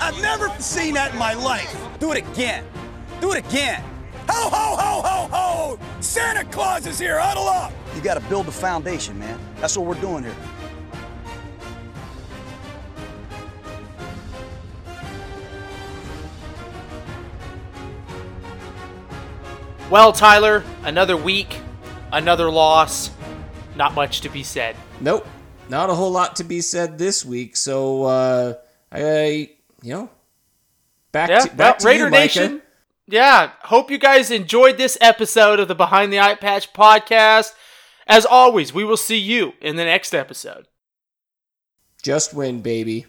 I've never seen that in my life. Do it again. Do it again. Ho, ho, ho, ho, ho! Santa Claus is here. Huddle up. You got to build the foundation, man. That's what we're doing here. Well, Tyler, another week, another loss. Not much to be said. Nope, not a whole lot to be said this week. So, uh, I, you know, back Yeah, to back to Raider you, Micah. Nation. Yeah, hope you guys enjoyed this episode of the Behind the Eye Patch podcast. As always, we will see you in the next episode. Just win, baby.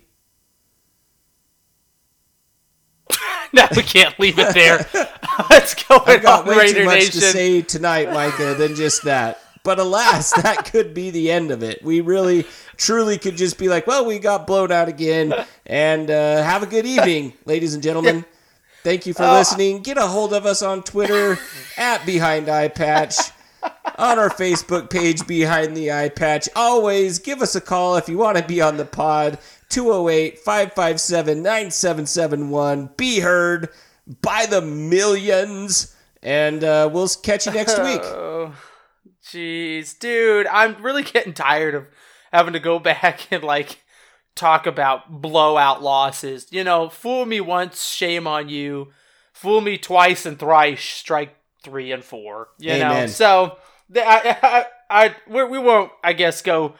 no, we can't leave it there. Let's go I've got on, way Raider too much Nation. to say tonight, Micah, than just that. But alas, that could be the end of it. We really, truly could just be like, well, we got blown out again. And uh, have a good evening, ladies and gentlemen. Thank you for Oh. listening. Get a hold of us on Twitter at Behind Eye Patch, on our Facebook page Behind the Eye Patch. Always give us a call if you want to be on the pod. 208 557 9771. Be heard by the millions. And uh, we'll catch you next week. Oh, jeez, dude, I'm really getting tired of having to go back and like talk about blowout losses. You know, fool me once, shame on you. Fool me twice and thrice, strike three and four. You know, so I, I, I, we won't, I guess, go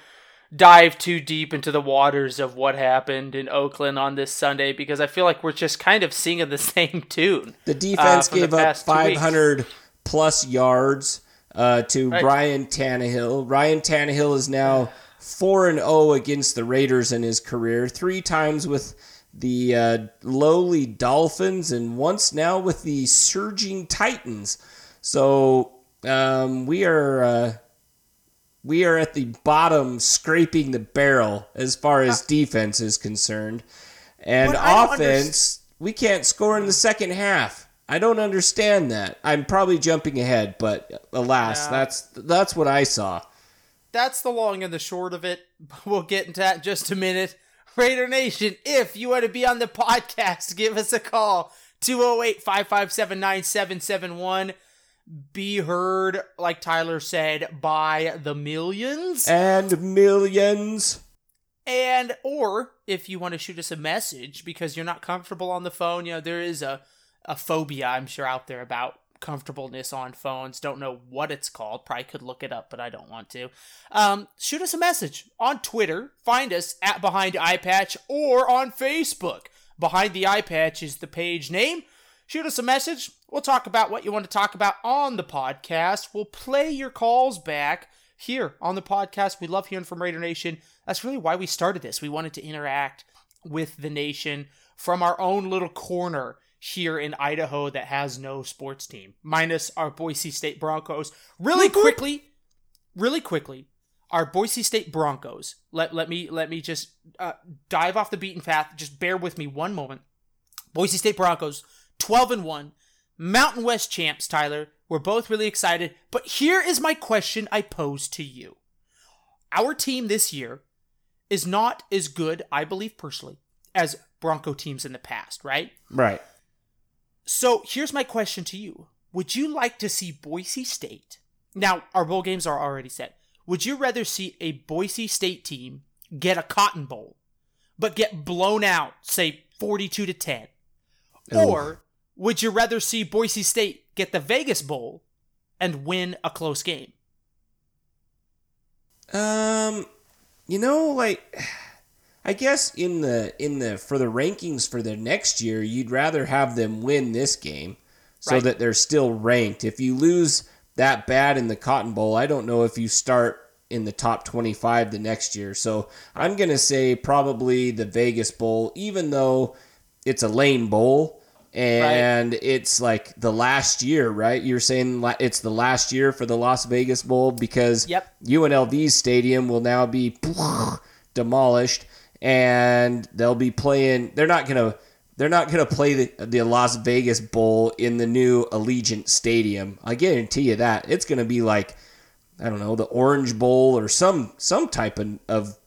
dive too deep into the waters of what happened in Oakland on this Sunday because I feel like we're just kind of singing the same tune. The defense Uh, for the gave up past two weeks. 500 plus yards uh, to Right. Ryan Tannehill. Ryan Tannehill is now 4 and 0 against the Raiders in his career, three times with the uh, lowly Dolphins and once now with the surging Titans. So um, we are uh, we are at the bottom, scraping the barrel as far as defense is concerned, and But I don't offense. We can't score in the second half. I don't understand that. I'm probably jumping ahead, but alas, Yeah. that's that's what I saw. That's the long and the short of it. We'll get into that in just a minute. Raider Nation, if you want to be on the podcast, give us a call 208 557 9771. Be heard, like Tyler said, by the millions. And millions. And or if you want to shoot us a message because you're not comfortable on the phone, you know, there is a, a phobia I'm sure out there about comfortableness on phones. Don't know what it's called. Probably could look it up, but I don't want to. Um, shoot us a message on Twitter. Find us at Behind Eye Patch or on Facebook. Behind the Eye Patch is the page name. Shoot us a message. We'll talk about what you want to talk about on the podcast. We'll play your calls back here on the podcast. We love hearing from Raider Nation. That's really why we started this. We wanted to interact with the nation from our own little corner here in Idaho that has no sports team, minus our Boise State Broncos. Really quickly, really quickly, our Boise State Broncos. Let let me let me just uh, dive off the beaten path. Just bear with me one moment. Boise State Broncos, 12 and 1. Mountain West champs, Tyler. We're both really excited. But here is my question I pose to you. Our team this year is not as good, I believe personally, as Bronco teams in the past, right? Right. So here's my question to you. Would you like to see Boise State? Now, our bowl games are already set. Would you rather see a Boise State team get a Cotton Bowl, but get blown out, say 42 to 10? Or would you rather see Boise State get the Vegas Bowl and win a close game? Um, you know, like I guess in the in the for the rankings for the next year, you'd rather have them win this game so Right. that they're still ranked. If you lose that bad in the Cotton Bowl, I don't know if you start in the top 25 the next year. So I'm going to say probably the Vegas Bowl even though it's a lame bowl and it's like the last year, right? You're saying it's the last year for the Las Vegas Bowl because Yep. UNLV's stadium will now be demolished and they'll be playing they're not to they're not to play the, the Las Vegas Bowl in the new Allegiant Stadium. I guarantee you that. It's to be like I don't know, the Orange Bowl or some some type of, of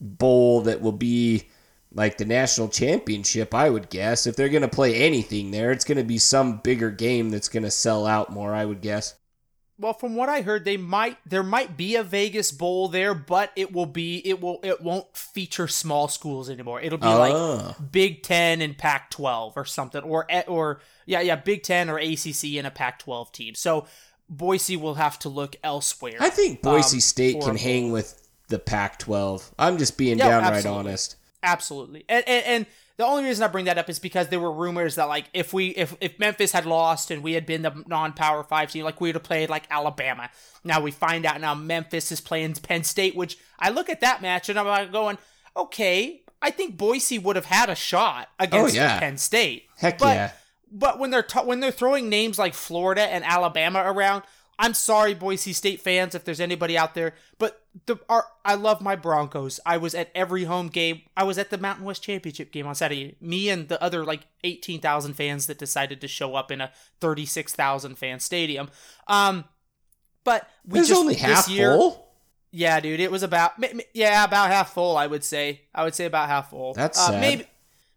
bowl that will be like the national championship, I would guess. If they're going to play anything there, it's going to be some bigger game that's going to sell out more, I would guess. Well, from what I heard, they might there might be a Vegas Bowl there, but it will be it will it won't feature small schools anymore. It'll be Oh. like Big Ten and Pac twelve or something, or or yeah yeah Big Ten or ACC and a Pac twelve team. So Boise will have to look elsewhere. I think Boise um, State can hang with the Pac 12. I'm just being Yeah, downright absolutely. honest. Absolutely. And, and and the only reason I bring that up is because there were rumors that like if we if if Memphis had lost and we had been the non-power 5 team like we would have played like Alabama. Now we find out now Memphis is playing Penn State which I look at that match and I'm like going, "Okay, I think Boise would have had a shot oh, against Oh, yeah. Penn State." Heck But- yeah. But when they're t- when they're throwing names like Florida and Alabama around, I'm sorry, Boise State fans, if there's anybody out there. But the our, I love my Broncos. I was at every home game. I was at the Mountain West Championship game on Saturday. Me and the other like 18,000 fans that decided to show up in a 36,000 fan stadium. Um, but we There's just only half year, full. yeah, dude, it was about yeah, about half full. I would say. I would say about half full. That's uh, sad. maybe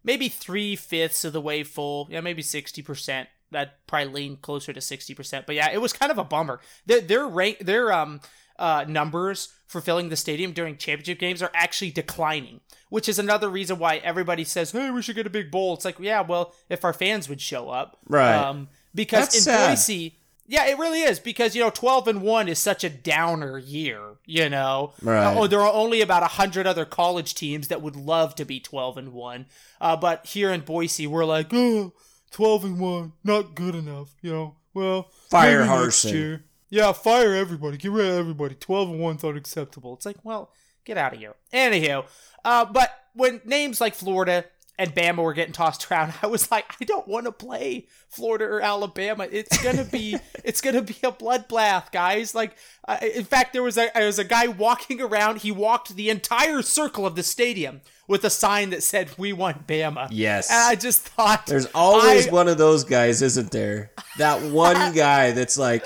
maybe three fifths of the way full. Yeah, maybe sixty percent. That probably lean closer to sixty percent. But yeah, it was kind of a bummer. Their their rank their um uh numbers for filling the stadium during championship games are actually declining, which is another reason why everybody says, "Hey, we should get a big bowl." It's like, yeah, well, if our fans would show up, Right. Um, because That's in sad. Boise. Yeah, it really is because you know twelve and one is such a downer year. You know, Right. Oh, there are only about a hundred other college teams that would love to be twelve and one. Uh, but here in Boise, we're like, oh, 12 and one, not good enough. You know, well, Fire year. Yeah, fire everybody. Get rid of everybody. Twelve and one's unacceptable. It's like, well, get out of here. Anyhow, uh, but when names like Florida and Bama were getting tossed around, I was like, I don't want to play Florida or Alabama. It's gonna be, it's gonna be a bloodbath, guys. Like, uh, in fact, there was a there was a guy walking around. He walked the entire circle of the stadium with a sign that said, "We want Bama." Yes. and I just thought There's always I- one of those guys, isn't there? That one guy that's like,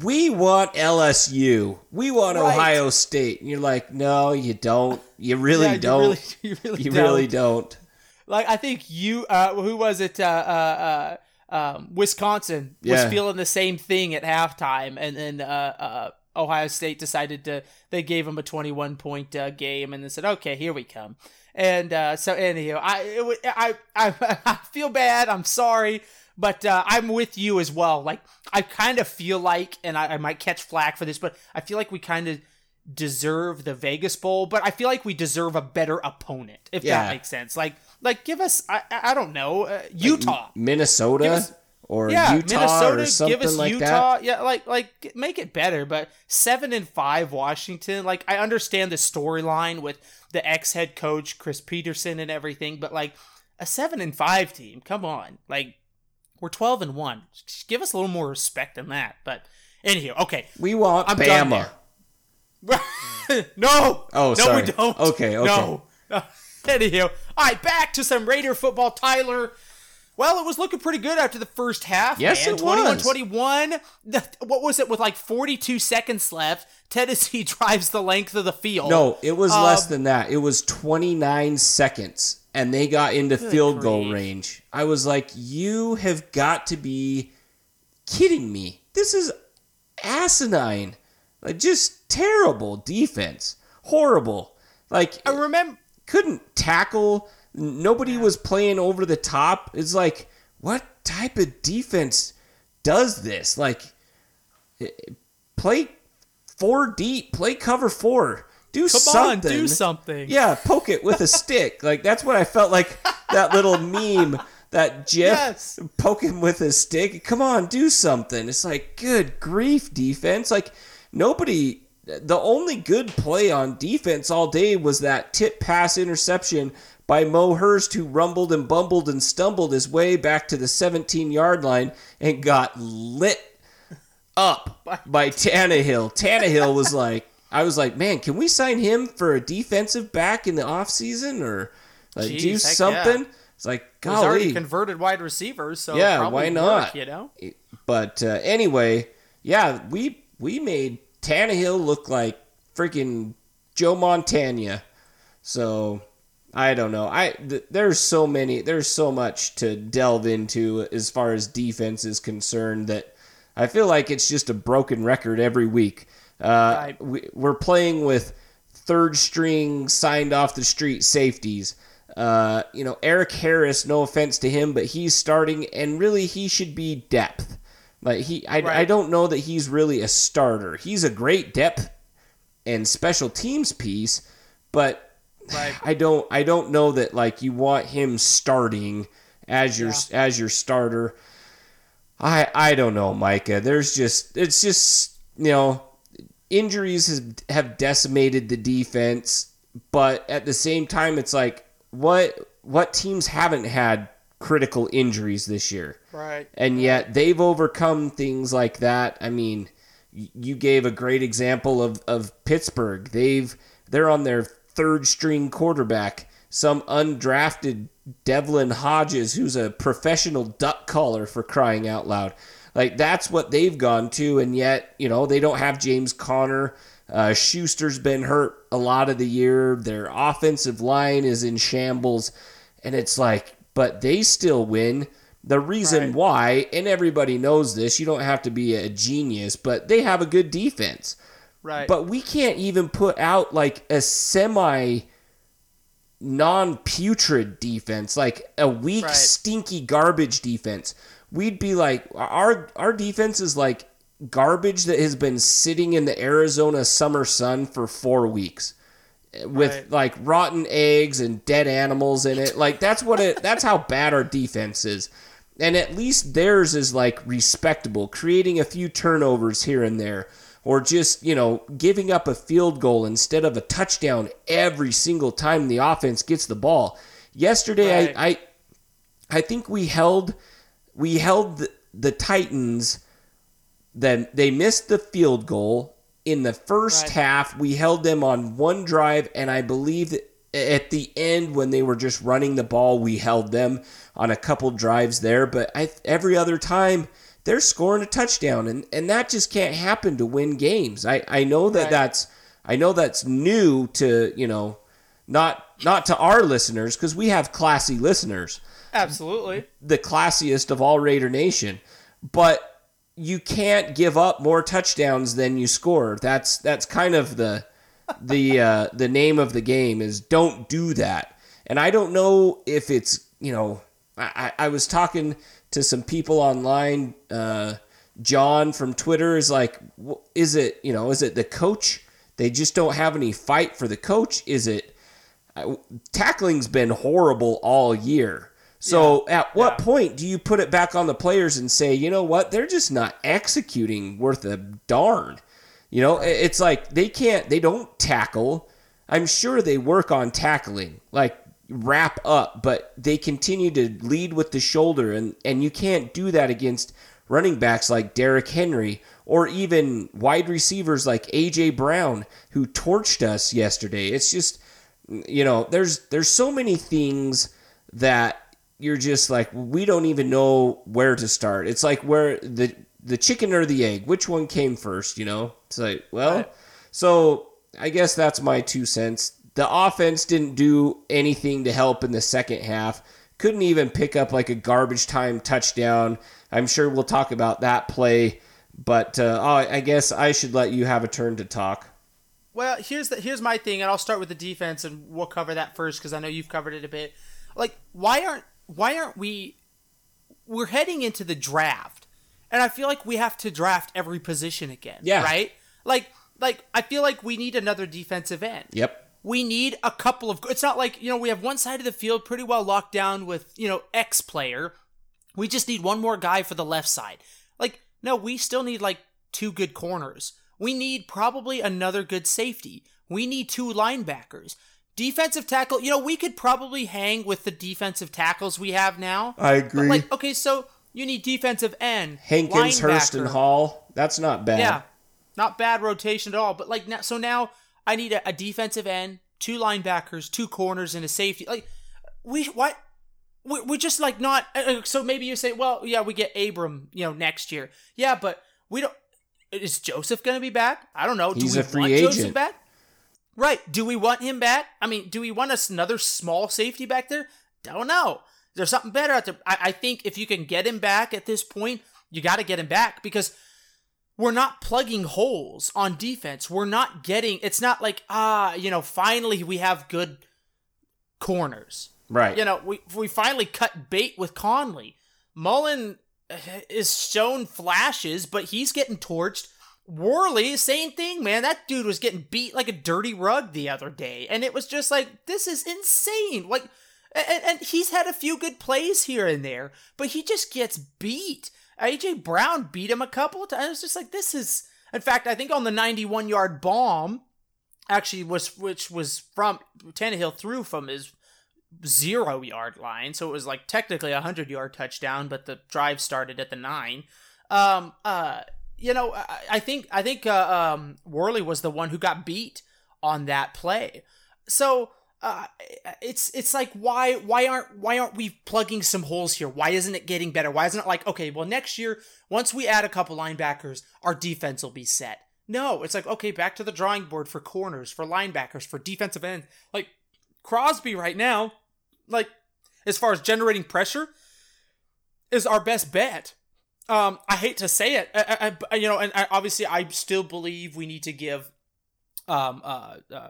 we want LSU. We want Right. Ohio State. And you're like, no, you don't. You really Yeah, don't. really- you really really don't. don't. like I think you uh who was it uh uh, uh um Wisconsin was Yeah. feeling the same thing at halftime and then uh uh Ohio State decided to they gave them a 21 point uh, game and they said okay here we come and uh so anyhow I it, I I I feel bad I'm sorry but uh, I'm with you as well like I kind of feel like and I, I might catch flack for this but I feel like we kind of deserve the Vegas Bowl, but I feel like we deserve a better opponent, if Yeah. that makes sense. Like, like give us, I, I don't know, uh, Utah. Minnesota us- or yeah, Utah Minnesota. or something give us like Utah. that. Yeah, like like make it better. But seven and five Washington. Like I understand the storyline with the ex head coach Chris Petersen and everything, but like a seven and five team. Come on, like we're twelve and one. Just give us a little more respect than that. But anyhow, okay. We want I'm Bama. no. Oh, no, sorry. we don't. Okay, okay. No. Uh, anyhow, all right, back to some Raider football. Tyler. Well, it was looking pretty good after the first half. Yes, man. it was. 21 What was it with like 42 seconds left? Tennessee drives the length of the field. No, it was less Um, than that. It was 29 seconds, and they got into field goal range. I was like, you have got to be kidding me. This is asinine. Like, just terrible defense. Horrible. Like, I remember. couldn't tackle. Nobody was playing over the top. It's like, what type of defense does this? Like, play four deep, play cover four. Do Come something. on, do something. Yeah, poke it with a stick. Like that's what I felt like that little meme that Jeff Yes. poke him with a stick. Come on, do something. It's like good grief, defense. Like nobody. The only good play on defense all day was that tip pass interception by Mo Hurst, who rumbled and bumbled and stumbled his way back to the 17 yard line and got lit up by Tannehill. Tannehill was like, I was like, man, can we sign him for a defensive back in the offseason or like, Jeez, do something? yeah. It's like, He's already golly. converted wide receivers, so Yeah, probably why work, not? you know, But uh, anyway, yeah, we we made Tannehill look like freaking Joe Montana. So I don't know. I th- there's so many. There's so much to delve into as far as defense is concerned that I feel like it's just a broken record every week. Uh, Right. we, we're playing with third string signed off the street safeties. Uh, you know, Eric Harris, no offense to him, but he's starting, and really he should be depth. Like he, I, I don't know that he's really a starter. He's a great depth and special teams piece, but Right. I don't, I don't know that like you want him starting as your as your starter. I I don't know, Micah. There's just it's just you know injuries has, have decimated the defense, but at the same time, it's like what what teams haven't had critical injuries this year, right? and yet they've overcome things like that. I mean, you gave a great example of of Pittsburgh. They've they're on their third string quarterback, some undrafted Devlin Hodges, who's a professional duck caller for crying out loud. Like that's what they've gone to, and yet you know they don't have James Conner. Uh, Schuster's been hurt a lot of the year. Their offensive line is in shambles, and it's like, but they still win. The reason Right. why, and everybody knows this, you don't have to be a genius, but they have a good defense. Right. But we can't even put out like a semi non putrid defense, like a weak, Right. stinky garbage defense. We'd be like our our defense is like garbage that has been sitting in the Arizona summer sun for four weeks. With Right. like rotten eggs and dead animals in it. Like that's what it that's how bad our defense is. And at least theirs is like respectable, creating a few turnovers here and there or just, you know, giving up a field goal instead of a touchdown every single time the offense gets the ball. Yesterday Right. I, I I think we held we held the, the Titans then they missed the field goal in the first Right. half. We held them on one drive, and I believe that at the end when they were just running the ball, we held them on a couple drives there. But I, every other time, they're scoring a touchdown, and, and that just can't happen to win games. I, I know that Right. that's I know that's new to you know not not to our listeners because we have classy listeners Absolutely. the classiest of all Raider Nation. But you can't give up more touchdowns than you score. That's that's kind of the the uh, the name of the game is don't do that. And I don't know if it's you know I, I was talking to some people online. Uh, John from Twitter is like, is it you know is it the coach? They just don't have any fight for the coach. Is it I- tackling's been horrible all year. So at what Yeah. point do you put it back on the players and say, you know what, they're just not executing worth a darn? You know, it's like they can't, they don't tackle. I'm sure they work on tackling, like wrap up, but they continue to lead with the shoulder, and and you can't do that against running backs like Derrick Henry or even wide receivers like AJ Brown who torched us yesterday. It's just you know, there's there's so many things that you're just like we don't even know where to start. It's like where the the chicken or the egg, which one came first, you know? It's like, well, Right. so I guess that's my two cents. The offense didn't do anything to help in the second half. Couldn't even pick up like a garbage time touchdown. I'm sure we'll talk about that play, but uh, oh, I guess I should let you have a turn to talk. Well, here's the here's my thing, and I'll start with the defense, and we'll cover that first because I know you've covered it a bit. Like, why aren't why aren't we? We're heading into the draft, and I feel like we have to draft every position again. Yeah. Right. Like, like I feel like we need another defensive end. Yep. We need a couple of. It's not like you know we have one side of the field pretty well locked down with you know X player. We just need one more guy for the left side. Like, no, we still need like two good corners. We need probably another good safety. We need two linebackers. Defensive tackle. You know, we could probably hang with the defensive tackles we have now. I agree. like, okay, so you need defensive end, Hankins, Hurst, and. Hall. That's not bad. Yeah, not bad rotation at all. But like now, so now I need a, a defensive end, two linebackers, two corners, and a safety. Like we what? We we're just like not. uh, uh, So maybe you say, well, yeah, we get Abram, you know, next year. Yeah, but we don't. Is Joseph going to be back? I don't know. He's do we a free want agent. Joseph back? Right. Do we want him back? I mean, do we want us another small safety back there? Don't know. There's something better out there. I, I think if you can get him back at this point, you got to get him back because we're not plugging holes on defense. We're not getting. It's not like ah, you know, finally we have good corners. Right. You know, we we finally cut bait with Conley. Mullen uh, is shown flashes, but he's getting torched. Worley, same thing, man. That dude was getting beat like a dirty rug the other day, and it was just like this is insane. Like, and, and he's had a few good plays here and there, but he just gets beat. AJ Brown beat him a couple of times. Just like this is. In fact, I think on the 91 yard bomb, actually was which was from Tannehill threw from his zero yard line, so it was like technically a hundred yard touchdown, but the drive started at the nine. Um, uh, you know, I, I think I think uh, um, Worley was the one who got beat on that play. So uh, it's it's like why why aren't why aren't we plugging some holes here? Why isn't it getting better? Why isn't it like okay, well next year once we add a couple linebackers, our defense will be set. No, it's like okay, back to the drawing board for corners, for linebackers, for defensive end. Like Crosby right now, like as far as generating pressure, is our best bet. Um, I hate to say it, I, I, I- you know, and I, obviously I still believe we need to give, um, uh, uh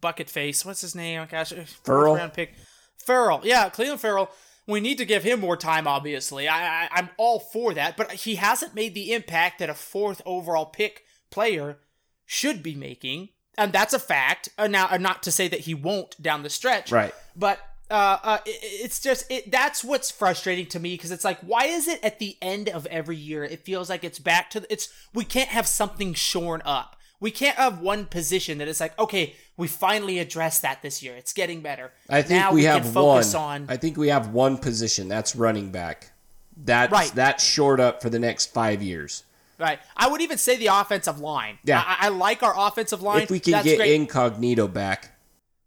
bucket face. What's his name? Oh gosh, Ferrell? round pick. Ferrell, yeah, Cleveland Ferrell. We need to give him more time. Obviously, I, I I'm all for that, but he hasn't made the impact that a fourth overall pick player should be making, and that's a fact. Uh, now, uh, not to say that he won't down the stretch, Right. but uh, uh, it, it's just it. That's what's frustrating to me because it's like, why is it at the end of every year it feels like it's back to the, it's we can't have something shorn up. We can't have one position that is like, okay, we finally addressed that this year. It's getting better. I think now we, can have focus one. on I think we have one position. That's running back. That's Right. that's short up for the next five years. right. I would even say the offensive line. Yeah. I, I like our offensive line. if we can That's get great. Incognito back,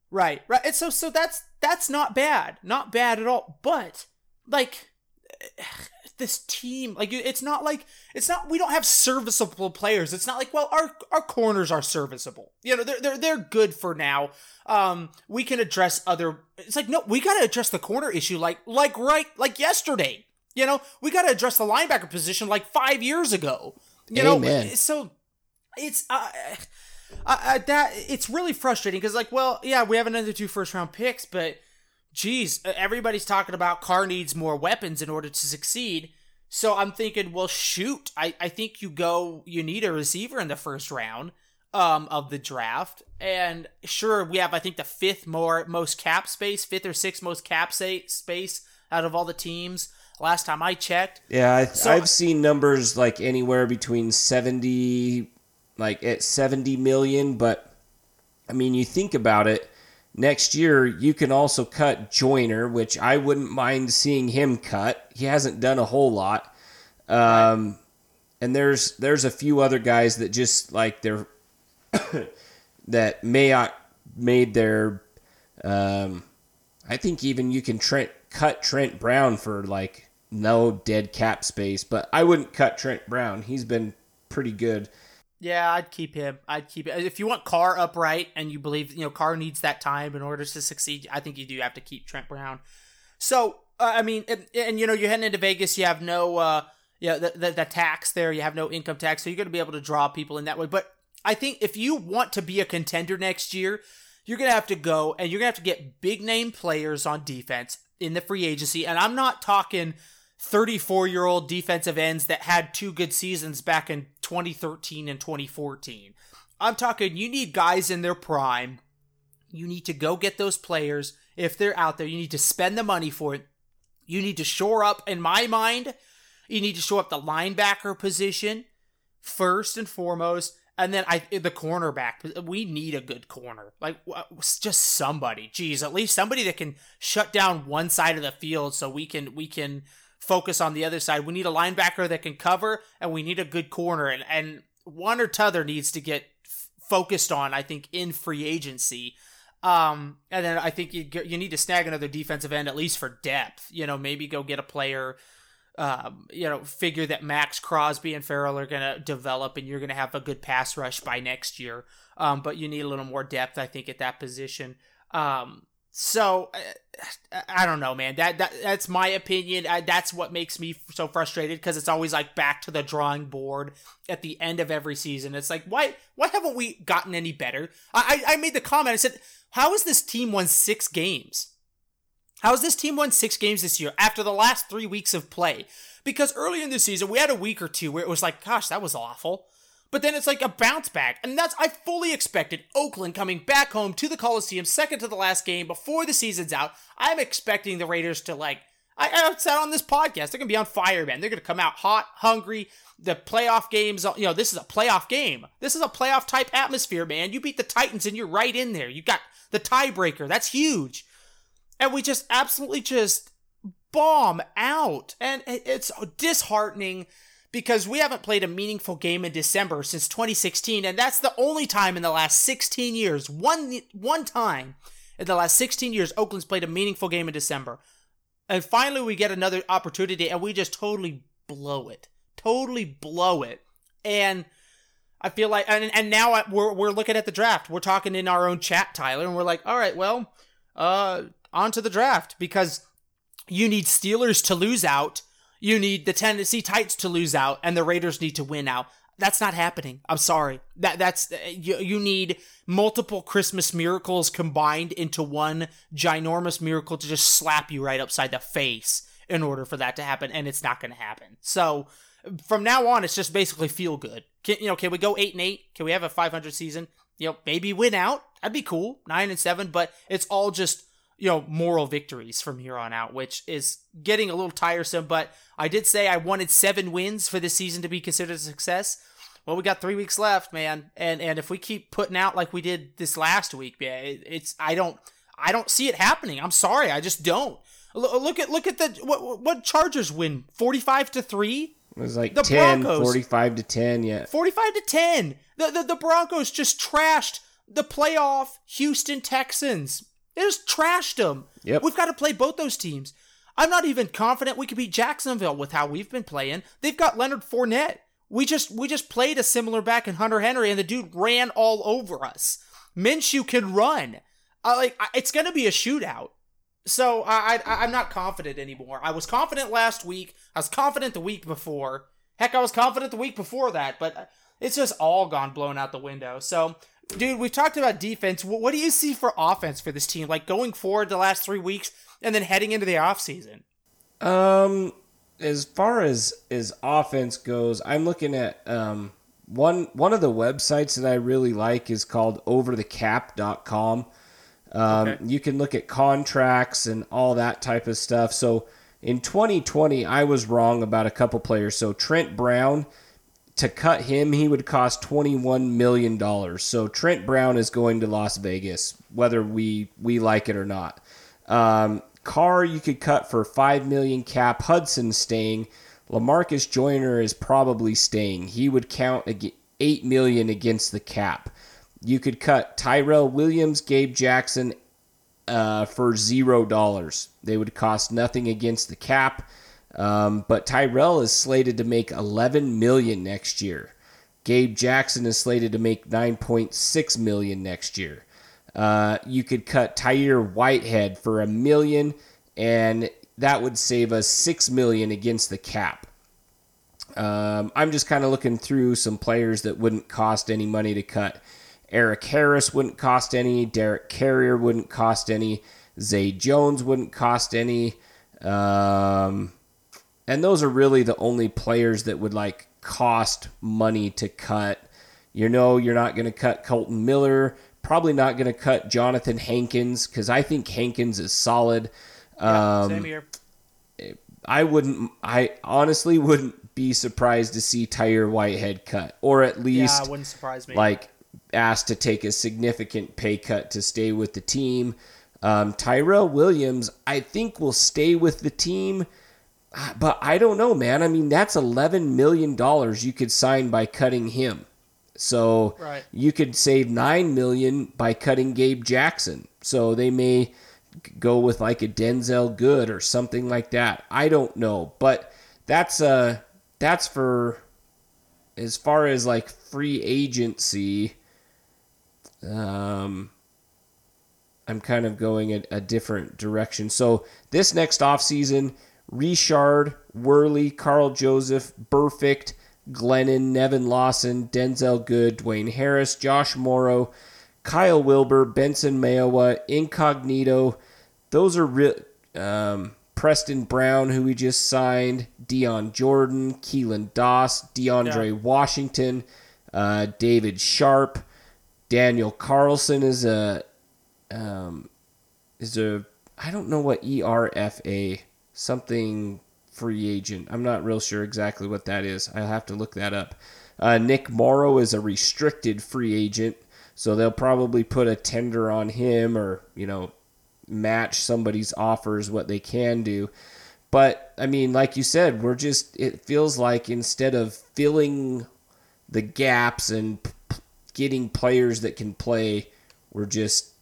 Right, right. And so so that's that's not bad. Not bad at all. But like this team, like it's not like it's not we don't have serviceable players. It's not like, well, our our corners are serviceable. You know, they're they're they're good for now. Um we can address other it's like no, we got to address the corner issue like like right like yesterday. You know, we got to address the linebacker position like 5 years ago. You Amen. know, so it's uh, uh, uh, that it's really frustrating because like well yeah we have another two first round picks but geez everybody's talking about Carr needs more weapons in order to succeed. So i'm thinking well shoot i, I think you go you need a receiver in the first round um, of the draft. And sure we have i think the fifth more most cap space fifth or sixth most cap space out of all the teams. Last time i checked. Yeah, I, So- I've seen numbers like anywhere between seventy, like at seventy million. But I mean, you think about it. Next year, you can also cut Joyner, which I wouldn't mind seeing him cut. He hasn't done a whole lot. Um, and there's there's a few other guys that just like they're that Mayock made their. Um, I think even you can Trent cut Trent Brown for like no dead cap space, but I wouldn't cut Trent Brown. He's been pretty good. Yeah, I'd keep him. I'd keep it. If you want Carr upright and you believe, you know, Carr needs that time in order to succeed, I think you do have to keep Trent Brown. So, uh, I mean, and, and, you know, you're heading into Vegas, you have no, uh, yeah, the, the, the tax there, you have no income tax, so you're going to be able to draw people in that way. But I think if you want to be a contender next year, you're going to have to go and you're going to have to get big name players on defense in the free agency. And I'm not talking 34 year old defensive ends that had two good seasons back in 2013 and 2014. I'm talking you need guys in their prime. You need to go get those players if they're out there. You need to spend the money for it. You need to shore up, in my mind, you need to shore up the linebacker position first and foremost. And then I the cornerback. We need a good corner, like just somebody. Geez, at least somebody that can shut down one side of the field, so we can we can focus on the other side. We need a linebacker that can cover, and we need a good corner. And and one or t'other needs to get f- focused on. I think in free agency. Um, and then I think you you need to snag another defensive end at least for depth. You know, maybe go get a player um, you know, figure that Maxx Crosby and Ferrell are going to develop and you're going to have a good pass rush by next year. Um, but you need a little more depth, I think, at that position. Um, so uh, I don't know, man. That, that that's my opinion. That's what makes me so frustrated because it's always like back to the drawing board at the end of every season. It's like why why haven't we gotten any better? I I made the comment. I said, how has this team won six games? How has this team won six games this year after the last three weeks of play? Because early in the season, we had a week or two where it was like, gosh, that was awful. But then it's like a bounce back. And that's, I fully expected Oakland coming back home to the Coliseum, second to the last game before the season's out. I'm expecting the Raiders to, like, I, I said on this podcast, they're going to be on fire, man. They're going to come out hot, hungry. The playoff games, you know, this is a playoff game. This is a playoff type atmosphere, man. You beat the Titans and you're right in there. You got the tiebreaker. That's huge and we just absolutely just bomb out. And it's disheartening because we haven't played a meaningful game in December since 2016, and that's the only time in the last 16 years, one one time in the last 16 years, Oakland's played a meaningful game in December. And finally, we get another opportunity, and we just totally blow it, totally blow it. And I feel like, and, and now we're we're looking at the draft. We're talking in our own chat, Tyler, and we're like, all right, well, uh, onto the draft because you need Steelers to lose out. You need the Tennessee Titans to lose out, and the Raiders need to win out. That's not happening. I'm sorry. That that's uh, you. You need multiple Christmas miracles combined into one ginormous miracle to just slap you right upside the face in order for that to happen, and it's not going to happen. So from now on, it's just basically feel good. Can, you know, can we go eight and eight? Can we have a 500 season? You know, maybe win out. That'd be cool. Nine and seven, but it's all just you know, moral victories from here on out, which is getting a little tiresome. But I did say I wanted seven wins for this season to be considered a success. Well, we got three weeks left, man, and and if we keep putting out like we did this last week, man, it, it's I don't I don't see it happening. I'm sorry, I just don't. Look at look at the what what Chargers win forty five to three. It was like the 10, Broncos, 45 to 10, yeah. 45 to 10. The, the, the Broncos just trashed the playoff Houston Texans. They just trashed them. Yep. We've got to play both those teams. I'm not even confident we could beat Jacksonville with how we've been playing. They've got Leonard Fournette. We just we just played a similar back in Hunter Henry, and the dude ran all over us. Minshew can run. Uh, like it's gonna be a shootout. So I, I I'm not confident anymore. I was confident last week. I was confident the week before. Heck, I was confident the week before that. But it's just all gone blown out the window. So dude, we've talked about defense. What, do you see for offense for this team, like going forward the last three weeks and then heading into the offseason? Um, as far as as offense goes, I'm looking at um one one of the websites that I really like is called overthecap.com. Um, okay. You can look at contracts and all that type of stuff. So in 2020, I was wrong about a couple players. So Trent Brown to cut him, he would cost $21 million. So Trent Brown is going to Las Vegas, whether we, we like it or not. Um, Carr, you could cut for 5 million cap. Hudson staying. Lamarcus Joyner is probably staying. He would count 8 million against the cap. You could cut Tyrell Williams, Gabe Jackson uh, for $0. They would cost nothing against the cap. Um, but Tyrell is slated to make 11 million next year. Gabe Jackson is slated to make 9.6 million next year. Uh, you could cut Tahir Whitehead for a million, and that would save us six million against the cap. Um, I'm just kind of looking through some players that wouldn't cost any money to cut. Eric Harris wouldn't cost any. Derek Carrier wouldn't cost any. Zay Jones wouldn't cost any. Um, and those are really the only players that would like cost money to cut. You know, you're not going to cut Colton Miller. Probably not going to cut Jonathan Hankins because I think Hankins is solid. Yeah, um, same here. I wouldn't. I honestly wouldn't be surprised to see Tahir Whitehead cut, or at least yeah, wouldn't surprise me. like asked to take a significant pay cut to stay with the team. Um, Tyrell Williams, I think, will stay with the team, but I don't know, man. I mean, that's eleven million dollars you could sign by cutting him. So Right. you could save nine million by cutting Gabe Jackson. So they may go with like a Denzelle Good or something like that. I don't know, but that's uh that's for as far as like free agency. Um, I'm kind of going a, a different direction. So this next offseason, Richard, Worley, Karl Joseph, Perfect, Glennon, Nevin Lawson, Denzelle Good, Dwayne Harris, Josh Morrow, Kyle Wilber, Benson Mayowa, Incognito. Those are real. Um, Preston Brown, who we just signed, Dion Jordan, Keelan Doss, DeAndre Yeah. Washington, uh, David Sharpe, Daniel Carlson is a um, is a I don't know what ERFA something free agent. I'm not real sure exactly what that is. I'll have to look that up. Uh, Nick Morrow is a restricted free agent, so they'll probably put a tender on him or you know match somebody's offers what they can do. But I mean, like you said, we're just it feels like instead of filling the gaps and p- getting players that can play, we're just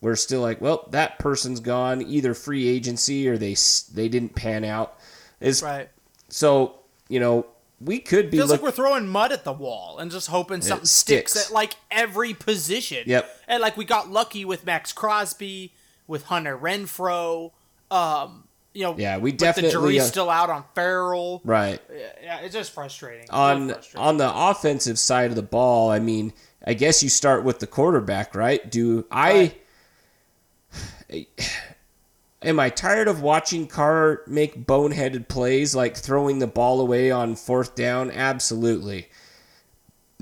we're still like, well, that person's gone, either free agency or they they didn't pan out. Is right. so you know we could be Feels look- like we're throwing mud at the wall and just hoping something sticks. sticks. at like every position. Yep. And like we got lucky with Maxx Crosby, with Hunter Renfrow. Um, you know, Yeah, we but the definitely, jury's uh, still out on Ferrell. right Yeah, it's just frustrating. on frustrating. on the offensive side of the ball. I mean, I guess you start with the quarterback, right? Do I? Am I tired of watching Carr make boneheaded plays like throwing the ball away on fourth down? Absolutely.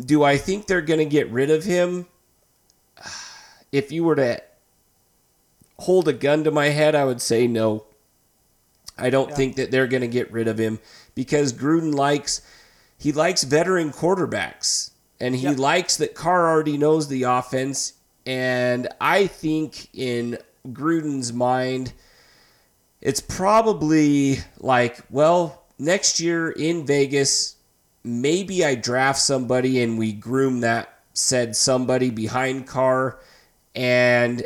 Do I think they're going to get rid of him? If you were to hold a gun to my head, I would say no. I don't Yeah. think that they're going to get rid of him because Gruden likes he likes veteran quarterbacks and he Yep. likes that Carr already knows the offense and I think in Gruden's mind it's probably like, well, next year in Vegas, maybe I draft somebody and we groom that said somebody behind Carr. And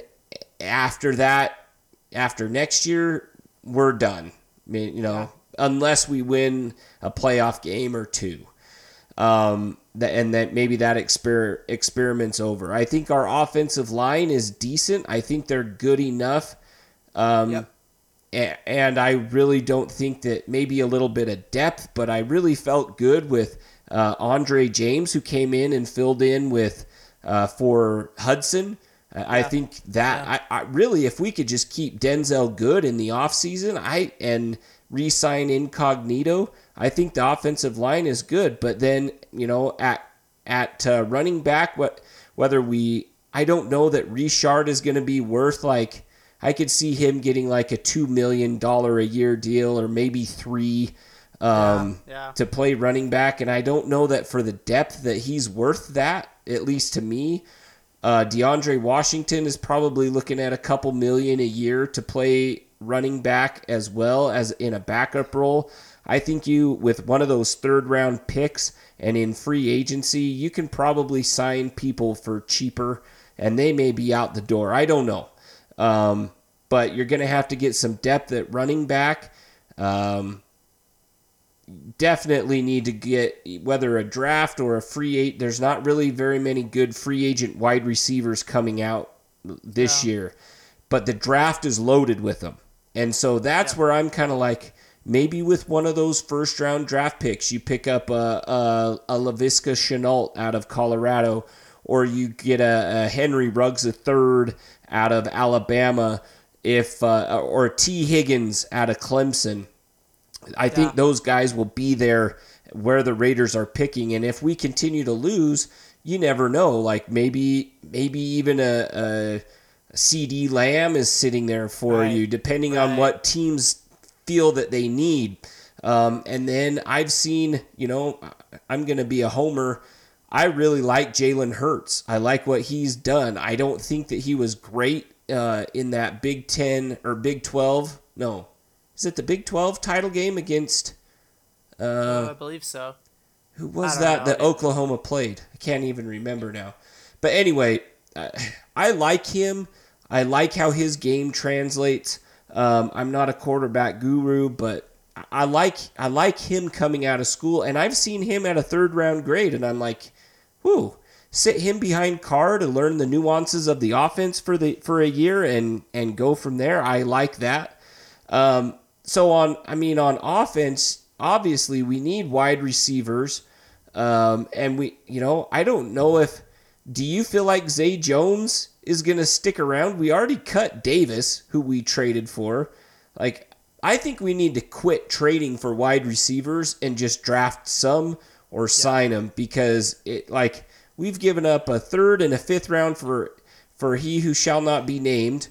after that, after next year, we're done. I mean, you know, unless we win a playoff game or two. Um, and that maybe that exper- experiment's over. I think our offensive line is decent. I think they're good enough. Um, Yep. a- and I really don't think that maybe a little bit of depth, but I really felt good with uh, Andre James, who came in and filled in with uh, for Hudson. I I think that I, I really, if we could just keep Denzelle Good in the offseason, I and re-sign Incognito, I think the offensive line is good. But then you know at at uh, running back, what whether we I don't know that Richard is going to be worth like I could see him getting like a two million dollar a year deal or maybe three um, Yeah, yeah. to play running back, and I don't know that for the depth that he's worth that. At least to me, uh, DeAndre Washington is probably looking at a couple million a year to play running back as well as in a backup role. I think you, with one of those third round picks and in free agency, you can probably sign people for cheaper and they may be out the door. I don't know. Um, but you're going to have to get some depth at running back. Um, definitely need to get whether a draft or a free eight. There's not really very many good free agent wide receivers coming out this year, but the draft is loaded with them, and so that's where I'm kind of like maybe with one of those first round draft picks, you pick up a a, a Laviska Shenault out of Colorado, or you get a, a Henry Ruggs a third out of Alabama, if uh, or Tee Higgins out of Clemson. I think Yeah. those guys will be there where the Raiders are picking, and if we continue to lose, you never know. Like maybe maybe even a, a CeeDee Lamb is sitting there for Right. you, depending on what teams feel that they need. Um, and then I've seen, you know, I'm going to be a homer. I really like Jalen Hurts. I like what he's done. I don't think that he was great uh, in that Big Ten or Big Twelve. No, is it the Big Twelve title game against? Uh, oh, I believe so. Who was that know. that Oklahoma played? I can't even remember now. But anyway, uh, I like him. I like how his game translates. Um, I'm not a quarterback guru, but I like I like him coming out of school, and I've seen him at a third round grade, and I'm like, whoo, sit him behind Carr to learn the nuances of the offense for the for a year and and go from there. I like that. Um, so on, I mean, on offense, obviously we need wide receivers, um, and we, you know, I don't know if. Do you feel like Zay Jones is going to stick around? We already cut Davis, who we traded for. Like, I think we need to quit trading for wide receivers and just draft some or sign them because it like we've given up a third and a fifth round for for he who shall not be named,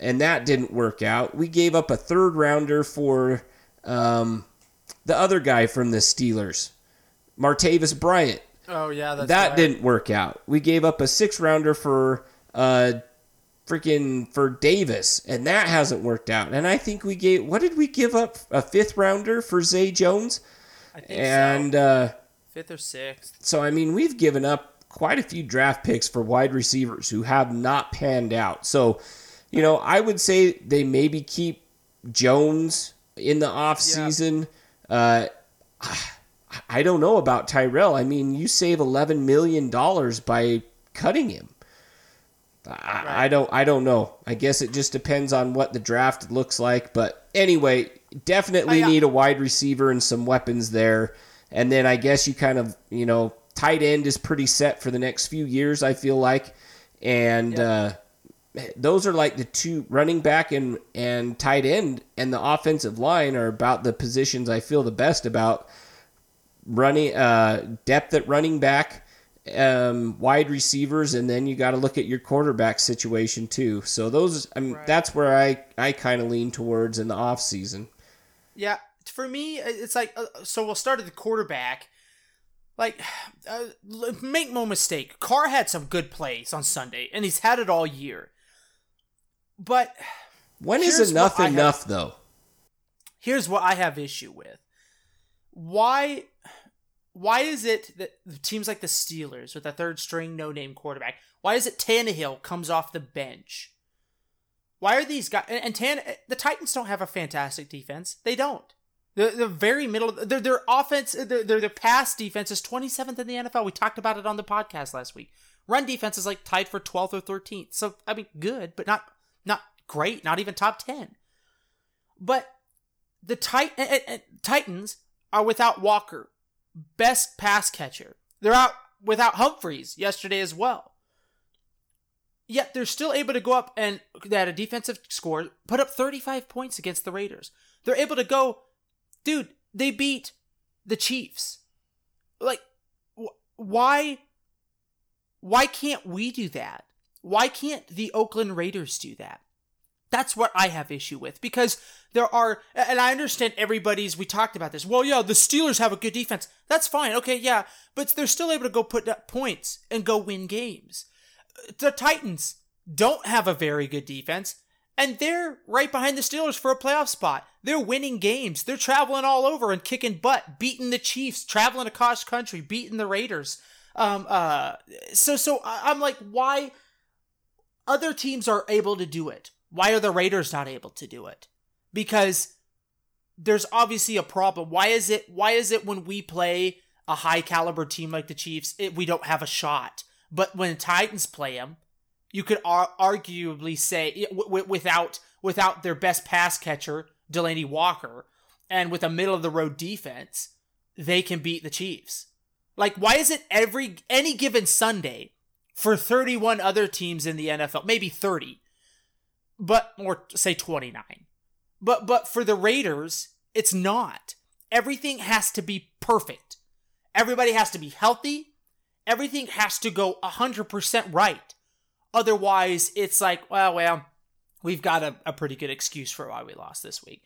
and that didn't work out. We gave up a third rounder for um, the other guy from the Steelers, Martavis Bryant. Oh yeah, that's that right. didn't work out. We gave up a six rounder for uh freaking for Davis, and that hasn't worked out. And I think we gave what did we give up a fifth rounder for Zay Jones? I think And so. uh, fifth or sixth. so I mean we've given up quite a few draft picks for wide receivers who have not panned out. So, you know, I would say they maybe keep Jones in the off season. Uh, I don't know about Tyrell. I mean, you save eleven million dollars by cutting him. I, I don't. I don't know. I guess it just depends on what the draft looks like. But anyway, definitely Oh, yeah. need a wide receiver and some weapons there. And then I guess you kind of, you know, tight end is pretty set for the next few years. I feel like, and uh, those are like the two running back and and tight end and the offensive line are about the positions I feel the best about running uh, depth at running back, um, wide receivers, and then you got to look at your quarterback situation too. So those, I mean, Right. that's where I I kind of lean towards in the off season. Yeah, for me, it's like uh, so. We'll start at the quarterback. Like, uh, make no mistake, Carr had some good plays on Sunday, and he's had it all year. But when is is enough have- enough though? here's what I have issue with. Why why is it that teams like the Steelers with a third string no name quarterback, why is it Tannehill comes off the bench? Why are these guys and, and Tan the Titans don't have a fantastic defense. They don't. They're, they're very middle. Their their offense, their, their their pass defense is 27th in the NFL. We talked about it on the podcast last week. Run defense is like tied for 12th or 13th. So I mean, good, but not not great. Not even top 10. But the tit- Titans are without Walker, best pass catcher. They're out without Humphries yesterday as well. Yet they're still able to go up and they had a defensive score, put up 35 points against the Raiders. They're able to go, dude, they beat the Chiefs. Like, wh- why? Why can't we do that? Why can't the Oakland Raiders do that? That's what I have issue with because there are, and I understand everybody's. We talked about this. Well, yeah, the Steelers have a good defense. That's fine. Okay, yeah, but they're still able to go put up points and go win games. The Titans don't have a very good defense, and they're right behind the Steelers for a playoff spot. They're winning games. They're traveling all over and kicking butt, beating the Chiefs, traveling across country, beating the Raiders. Um, uh, so, so I'm like, why? Other teams are able to do it. Why are the Raiders not able to do it? Because there's obviously a problem. Why is it? Why is it when we play a high caliber team like the Chiefs, it, we don't have a shot? But when Titans play them, you could ar- arguably say w- w- without without their best pass catcher Delanie Walker and with a middle of the road defense, they can beat the Chiefs. Like why is it every any given Sunday for 31 other teams in the NFL, maybe 30, but or say 29. But but for the Raiders, it's not. Everything has to be perfect. Everybody has to be healthy. Everything has to go 100% right. Otherwise, it's like, well, well, we've got a, a pretty good excuse for why we lost this week.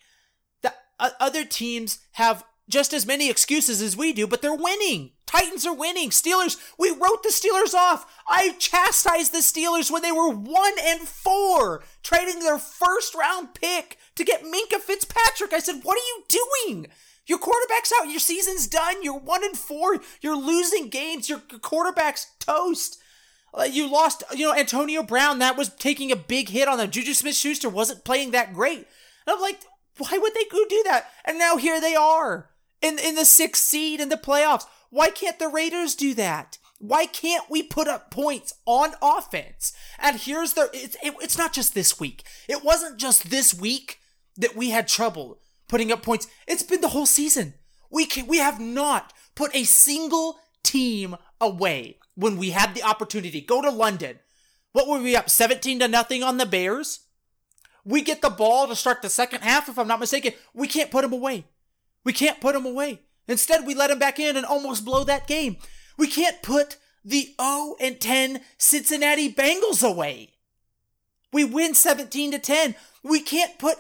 That uh, other teams have just as many excuses as we do, but they're winning. Titans are winning. Steelers, we wrote the Steelers off. I chastised the Steelers when they were one and four, trading their first round pick to get Minkah Fitzpatrick. I said, What are you doing? Your quarterback's out. Your season's done. You're one and four. You're losing games. Your quarterback's toast. Uh, you lost, you know, Antonio Brown. That was taking a big hit on them. Juju Smith Schuster wasn't playing that great. And I'm like, why would they go do that? And now here they are in, in the sixth seed in the playoffs. Why can't the Raiders do that? Why can't we put up points on offense? And here's the it's, it, it's not just this week. It wasn't just this week that we had trouble putting up points. It's been the whole season. We can, we have not put a single team away when we had the opportunity. Go to London. What were we up 17 to nothing on the Bears? We get the ball to start the second half if I'm not mistaken. We can't put them away. We can't put them away. Instead, we let them back in and almost blow that game. We can't put the 0 and 10 Cincinnati Bengals away. We win 17 to 10. We can't put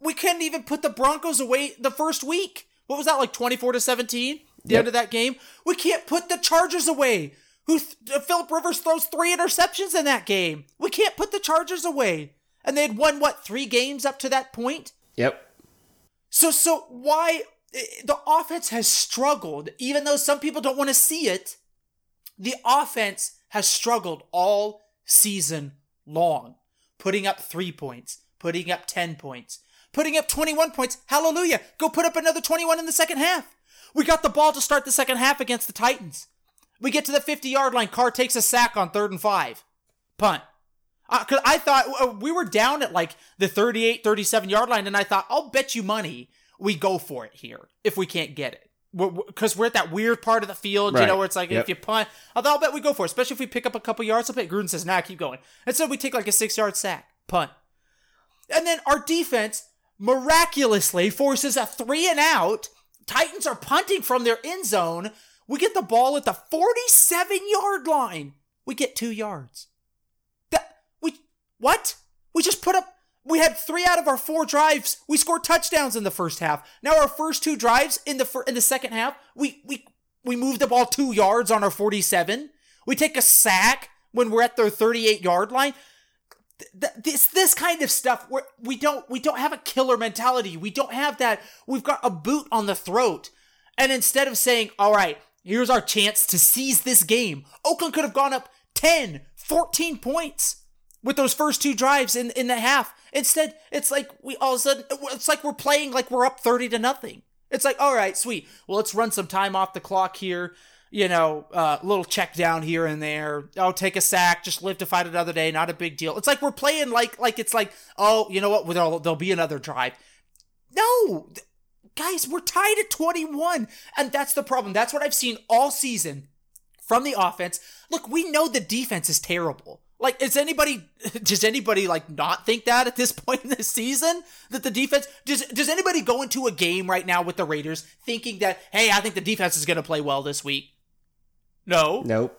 we couldn't even put the Broncos away the first week. What was that like 24 to 17? The yep. end of that game. We can't put the Chargers away. Who th- Philip Rivers throws three interceptions in that game. We can't put the Chargers away. And they had won what, 3 games up to that point? Yep. So so why eh, the offense has struggled even though some people don't want to see it. The offense has struggled all season long, putting up 3 points, putting up 10 points, putting up 21 points. Hallelujah. Go put up another 21 in the second half. We got the ball to start the second half against the Titans. We get to the 50 yard line. Carr takes a sack on third and five. Punt. Because uh, I thought uh, we were down at like the 38, 37 yard line, and I thought, I'll bet you money we go for it here if we can't get it. Because we're, at that weird part of the field, right. you know, where it's like yep. if you punt, I'll, bet we go for it, especially if we pick up a couple yards. I'll bet Gruden says, nah, keep going. And so we take like a six yard sack, punt. And then our defense miraculously forces a three and out. Titans are punting from their end zone. We get the ball at the 47 yard line. We get two yards. What? We just put up. We had three out of our four drives. We scored touchdowns in the first half. Now our first two drives in the fir- in the second half, we we we move the ball two yards on our 47. We take a sack when we're at their 38 yard line this this kind of stuff where we don't we don't have a killer mentality. We don't have that. We've got a boot on the throat. And instead of saying, "All right, here's our chance to seize this game." Oakland could have gone up 10, 14 points with those first two drives in in the half. Instead, it's like we all of a sudden it's like we're playing like we're up 30 to nothing. It's like, "All right, sweet. Well, let's run some time off the clock here." you know, a uh, little check down here and there. Oh, take a sack, just live to fight another day. Not a big deal. It's like we're playing like like it's like oh, you know what? There'll, there'll be another drive. No, guys, we're tied at 21, and that's the problem. That's what I've seen all season from the offense. Look, we know the defense is terrible. Like, is anybody does anybody like not think that at this point in the season that the defense does does anybody go into a game right now with the Raiders thinking that hey, I think the defense is going to play well this week? No. Nope.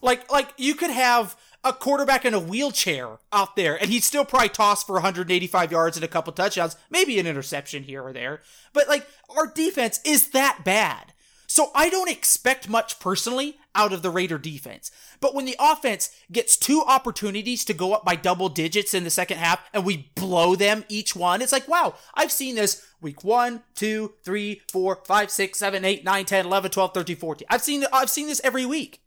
Like like you could have a quarterback in a wheelchair out there and he'd still probably toss for 185 yards and a couple touchdowns, maybe an interception here or there. But like our defense is that bad. So I don't expect much personally out of the Raider defense. But when the offense gets two opportunities to go up by double digits in the second half and we blow them each one, it's like, wow, I've seen this week 1, 2, 3, 4, 5, 6, 7, 8, 9, 10, 11, 12, 13, 14. I've seen I've seen this every week.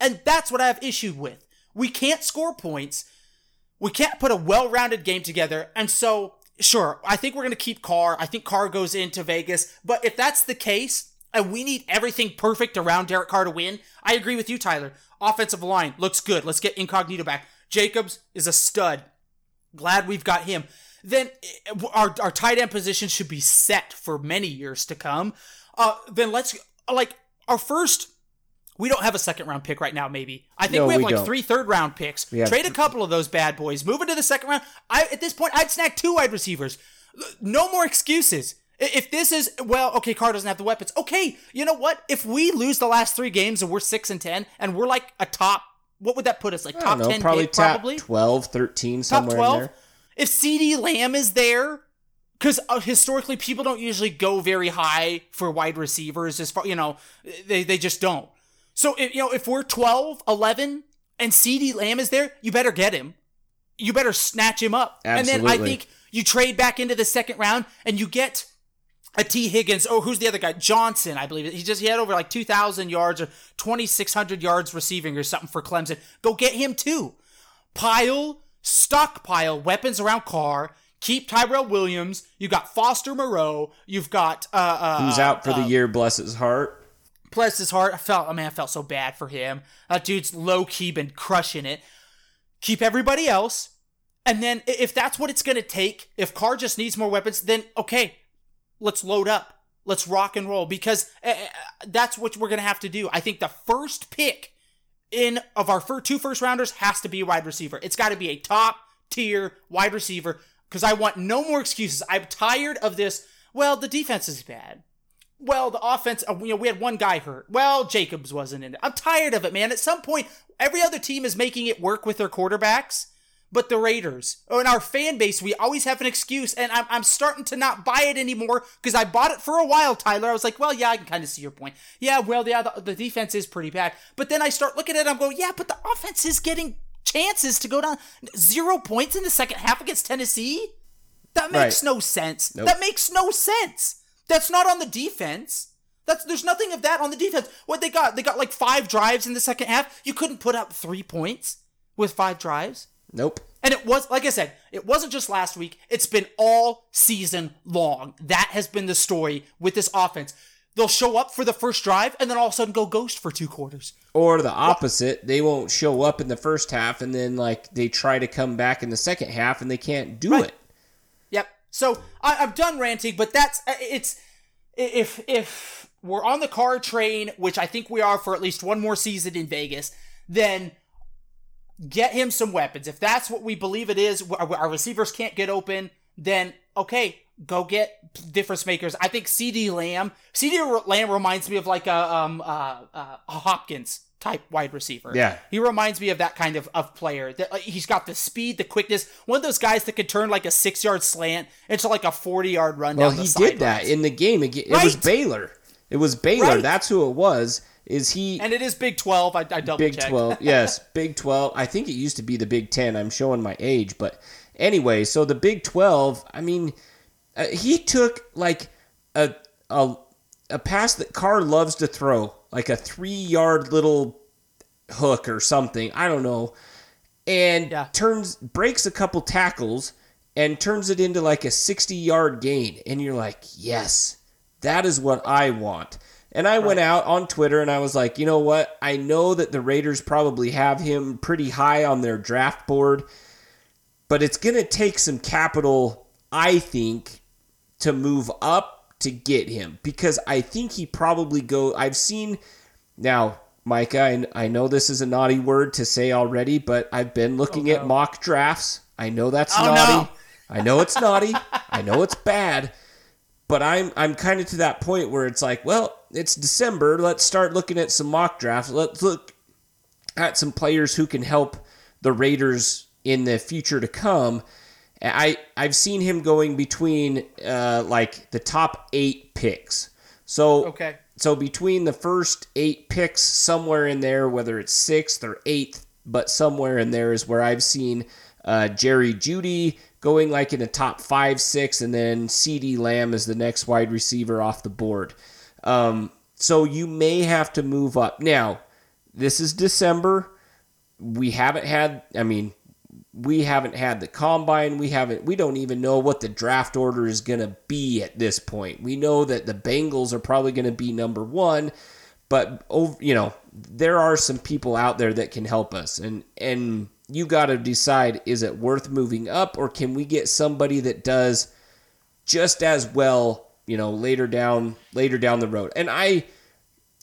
And that's what I have issue with. We can't score points. We can't put a well-rounded game together. And so, sure, I think we're going to keep Carr. I think Carr goes into Vegas. But if that's the case, and we need everything perfect around Derek Carr to win. I agree with you, Tyler. Offensive line looks good. Let's get Incognito back. Jacobs is a stud. Glad we've got him. Then eh, our, our tight end position should be set for many years to come. Uh, then let's like our first. We don't have a second round pick right now. Maybe I think no, we have we like don't. three third round picks. Trade a couple of those bad boys. Move into the second round. I at this point I'd snag two wide receivers. No more excuses. If this is well, okay, Carr doesn't have the weapons. Okay, you know what? If we lose the last three games and we're six and ten, and we're like a top, what would that put us? Like top know, ten, probably pick, top probably 12, 13, somewhere top 12? in there. If CeeDee Lamb is there, because uh, historically people don't usually go very high for wide receivers as far you know they, they just don't so if, you know if we're 12 11 and CeeDee Lamb is there you better get him you better snatch him up Absolutely. and then i think you trade back into the second round and you get a Tee Higgins. Oh, who's the other guy? Johnson, I believe. He just he had over like 2,000 yards or 2,600 yards receiving or something for Clemson. Go get him too. Pile, stockpile weapons around Carr. Keep Tyrell Williams. You got Foster Moreau. You've got uh, uh Who's out for uh, the year? Bless his heart. Bless his heart. I felt, I man, I felt so bad for him. That dude's low key been crushing it. Keep everybody else. And then if that's what it's going to take, if Carr just needs more weapons, then okay, let's load up. Let's rock and roll because uh, uh, that's what we're going to have to do. I think the first pick in of our fir- two first rounders has to be wide receiver. It's got to be a top tier wide receiver because I want no more excuses. I'm tired of this. Well, the defense is bad. Well, the offense, uh, you know, we had one guy hurt. Well, Jacobs wasn't in it. I'm tired of it, man. At some point, every other team is making it work with their quarterbacks, but the Raiders, oh, in our fan base, we always have an excuse, and I'm, I'm starting to not buy it anymore because I bought it for a while, Tyler. I was like, well, yeah, I can kind of see your point. Yeah, well, yeah, the, the defense is pretty bad. But then I start looking at it, I'm going, yeah, but the offense is getting chances to go down zero points in the second half against Tennessee. That makes Right. no sense. Nope. That makes no sense. That's not on the defense. That's there's nothing of that on the defense. What they got? They got like five drives in the second half. You couldn't put up three points with five drives. Nope. And it was, like I said, it wasn't just last week. It's been all season long. That has been the story with this offense. They'll show up for the first drive and then all of a sudden go ghost for two quarters. Or the opposite, they won't show up in the first half, and then like they try to come back in the second half, and they can't do Right. it. Yep. So I, I'm done ranting, but that's uh, it's if if we're on the Carr train, which I think we are for at least one more season in Vegas, then get him some weapons. If that's what we believe it is, our, our receivers can't get open, then okay, go get difference makers. I think CeeDee Lamb, CeeDee Lamb reminds me of like a um uh, uh, a Hopkins type wide receiver. Yeah. He reminds me of that kind of, of player. That like, he's got the speed, the quickness. One of those guys that could turn like a six yard slant into like a forty yard run. Well, down the he did that sidelines. in the game. It, it was Baylor. It was Baylor. Right. That's who it was. Is he and it is Big Twelve. I, I double Big checked. 12? yes, Big 12. I think it used to be the Big 10. I'm showing my age, but anyway, so the Big 12, I mean, uh, he took like a a a pass that Carr loves to throw, like a 3-yard little hook or something. I don't know. And Yeah. turns breaks a couple tackles and turns it into like a 60-yard gain and you're like, "Yes. That is what I want." And I went out on Twitter and I was like, "You know what? I know that the Raiders probably have him pretty high on their draft board, but it's going to take some capital, I think, to move up to get him because I think he probably go. I've seen now, Micah. I, I know this is a naughty word to say already, but I've been oh, looking at mock drafts. I know that's Oh, naughty. no. I know it's naughty. I know it's bad. But I'm I'm kind of to that point where it's like, well, it's December. Let's start looking at some mock drafts. Let's look at some players who can help the Raiders in the future to come. I I've seen him going between uh, like the top eight picks. So Okay. so between the first eight picks, somewhere in there, whether it's sixth or eighth, but somewhere in there is where I've seen uh, Jerry Jeudy going like in the top five, six, and then CeeDee Lamb is the next wide receiver off the board. Um, so you may have to move up. Now, this is December. We haven't had. I mean, we haven't had the combine. We haven't. We don't even know what the draft order is going to be at this point. We know that the Bengals are probably going to be number one, but over, you know, there are some people out there that can help us, and and you got to decide: is it worth moving up, or can we get somebody that does just as well? You know, later down later down the road, and I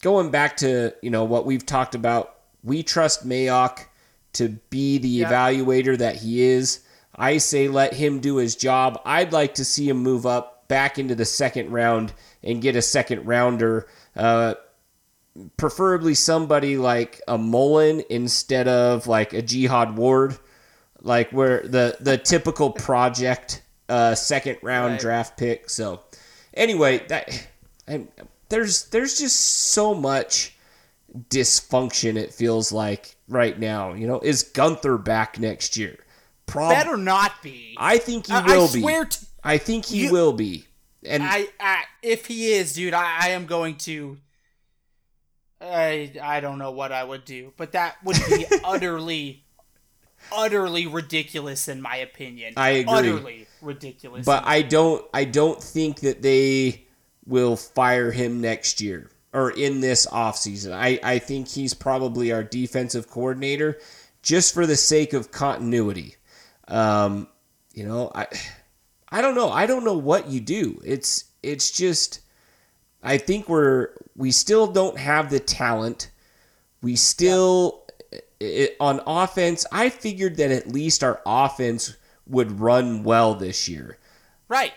going back to you know what we've talked about. We trust Mayock to be the Yeah. evaluator that he is. I say let him do his job. I'd like to see him move up back into the second round and get a second rounder. Uh, preferably somebody like a Mullen instead of like a Jihad Ward, like where the the typical project uh, second round Right. draft pick. So anyway, that and there's there's just so much dysfunction. It feels like right now. You know, is Guenther back next year? Prob- Better not be. I think he I- will I be. swear to I think he You- will be. And I, I if he is, dude, I, I am going to. I I don't know what I would do, but that would be utterly, utterly ridiculous in my opinion. I agree. Utterly ridiculous. but I don't I don't think that they will fire him next year or in this offseason. I, I think he's probably our defensive coordinator just for the sake of continuity. Um, you know, I I don't know. I don't know what you do. It's it's just I think we're we still don't have the talent. We still it, on offense. I figured that at least our offense would run well this year. right,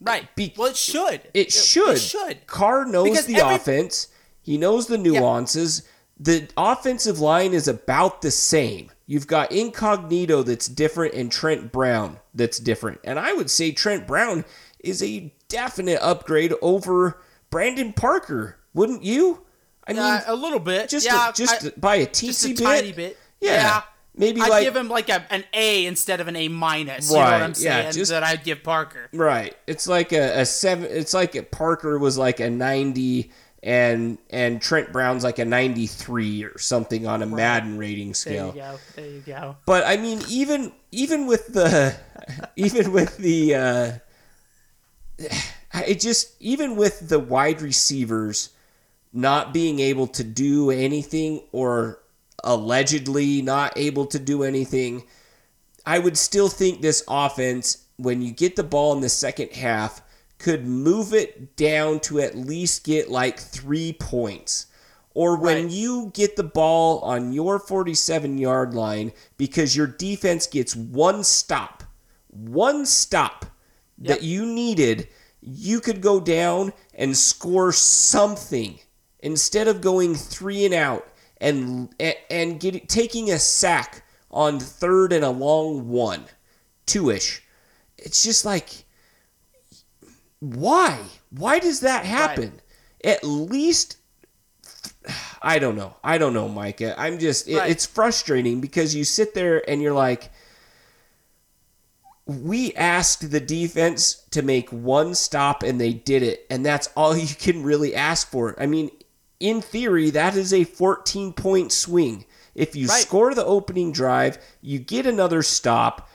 right. Be- well, it should. It should. It should. Carr knows Because the every- offense. He knows the nuances. The offensive line is about the same. You've got Incognito that's different and Trent Brown that's different. And I would say Trent Brown is a definite upgrade over Brandon Parker, wouldn't you? I mean, Uh, a little bit. just yeah, a, just I- by a just teensy a bit. tiny bit. Yeah. Maybe I'd like give him like a, an A instead of an A minus. You know Right, what I'm yeah, saying? just- that I'd give Parker. Right. It's like a, a seven. It's like Parker was like a ninety, and and Trent Brown's like a ninety three or something on a Madden rating scale. There you go. There you go. But I mean, even even with the even with the uh, it just even with the wide receivers not being able to do anything or allegedly not able to do anything, I would still think this offense, when you get the ball in the second half, could move it down to at least get like three points. Or when Right. you get the ball on your 47 yard line because your defense gets one stop, one stop that you needed, you could go down and score something instead of going three and out and and get, taking a sack on third and a long one, two ish. It's just like, why? Why does that happen? At least, I don't know. I don't know, Micah. I'm just, it, Right. it's frustrating because you sit there and you're like, we asked the defense to make one stop and they did it and that's all you can really ask for. I mean in theory that is a 14 point swing. If you Right. score the opening drive you get another stop.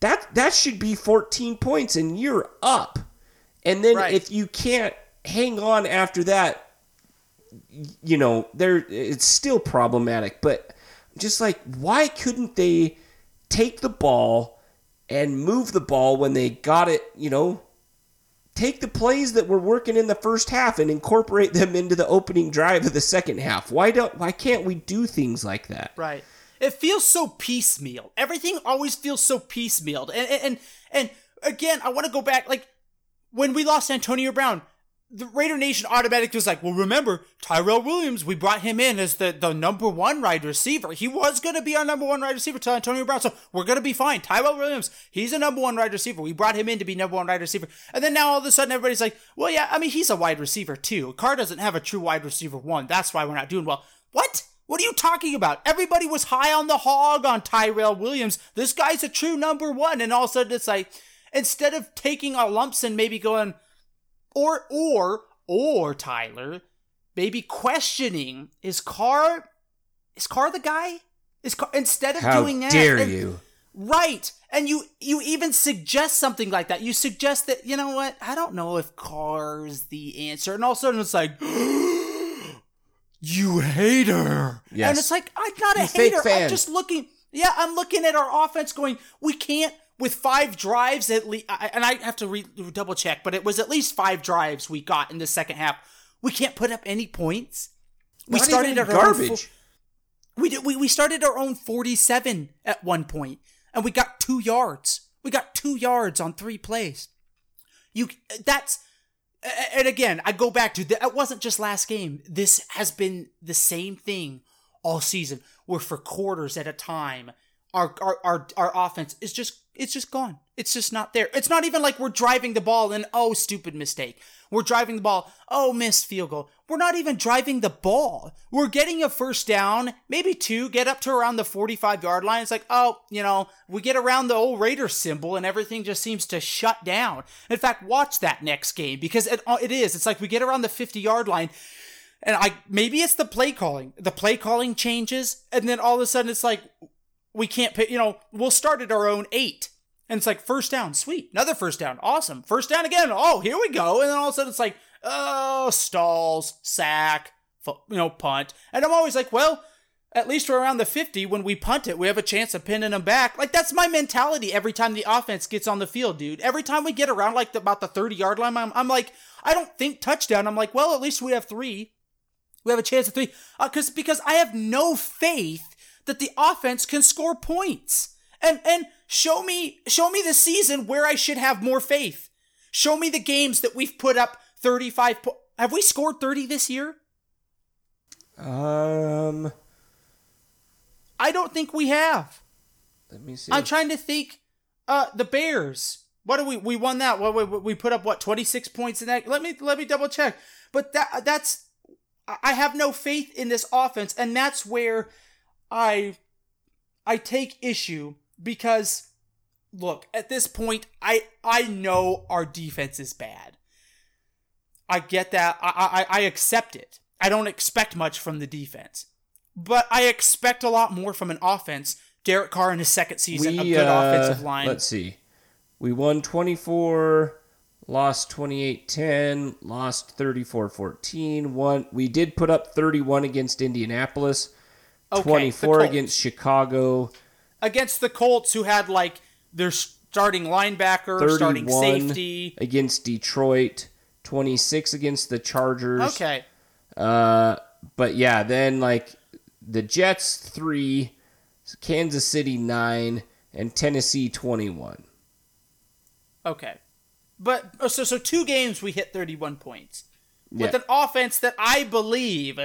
That that should be 14 points and you're up. And then Right. if you can't hang on after that you know there it's still problematic. But just like why couldn't they take the ball and move the ball when they got it, you know, take the plays that were working in the first half and incorporate them into the opening drive of the second half. Why don't why can't we do things like that? Right. It feels so piecemeal. Everything always feels so piecemealed. And and and, and again, I want to go back like when we lost Antonio Brown, the Raider Nation automatically was like, well, remember, Tyrell Williams, we brought him in as the, the number one wide receiver. He was going to be our number one wide receiver to Antonio Brown, so we're going to be fine. Tyrell Williams, he's a number one wide receiver. We brought him in to be number one wide receiver. And then now all of a sudden everybody's like, well, yeah, I mean, he's a wide receiver too. Carr doesn't have a true wide receiver one. That's why we're not doing well. What? What are you talking about? Everybody was high on the hog on Tyrell Williams. This guy's a true number one. And all of a sudden it's like, instead of taking our lumps and maybe going, or or or Tyler, maybe questioning is Carr is Carr the guy? Is Carr, instead of How doing that? dare and- you? Right. And you you even suggest something like that. You suggest that, you know what? I don't know if Carr's the answer. And all of a sudden it's like You hater. Yes. And it's like, I'm not a You hater. I'm just looking yeah, I'm looking at our offense going, we can't with five drives at least, and I have to re- double check, but it was at least five drives we got in the second half. We can't put up any points. We Not started our own garbage. fo- we did. We, we started our own forty-seven at one point, and we got two yards. We got two yards on three plays. You that's and again, I go back to that. It wasn't just last game. This has been the same thing all season. Where for quarters at a time, our our our, our offense is just it's just gone. It's just not there. It's not even like we're driving the ball and oh, stupid mistake. We're driving the ball. Oh, missed field goal. We're not even driving the ball. We're getting a first down, maybe two, get up to around the 45 yard line. It's like, oh, you know, we get around the old Raider symbol and everything just seems to shut down. In fact, watch that next game because it, it is. It's like we get around the 50 yard line and I maybe it's the play calling. The play calling changes and then all of a sudden it's like we can't pay, you know, we'll start at our own eight and it's like first down, sweet. Another first down, awesome. First down again. Oh, here we go. And then all of a sudden it's like, oh, stalls, sack, you know, punt. And I'm always like, well, at least we're around the 50 when we punt it. We have a chance of pinning them back. Like that's my mentality every time the offense gets on the field, dude. Every time we get around like the, about the 30 yard line, I'm, I'm like, I don't think touchdown. I'm like, well, at least we have three. We have a chance of three. Uh, because I have no faith that the offense can score points. And and show me show me the season where I should have more faith. Show me the games that we've put up 35 po- Have we scored 30 this year? Um I don't think we have. Let me see. I'm trying to think uh the Bears. What do we we won that? What we, we put up what 26 points in that? Let me let me double check. But that that's I have no faith in this offense and that's where I I take issue because look, at this point, I I know our defense is bad. I get that. I, I I accept it. I don't expect much from the defense, but I expect a lot more from an offense. Derek Carr in his second season, we, a good uh, offensive line. Let's see. We won 24, lost 28-10, lost 34-14. One we did put up 31 against Indianapolis, okay, 24 against Chicago, against the Colts, who had like their starting linebacker, starting safety against Detroit, twenty six against the Chargers. Okay. Uh, but yeah, then like the Jets three, Kansas City nine, and Tennessee twenty one. Okay, but oh, so so two games we hit thirty one points with yeah. an offense that I believe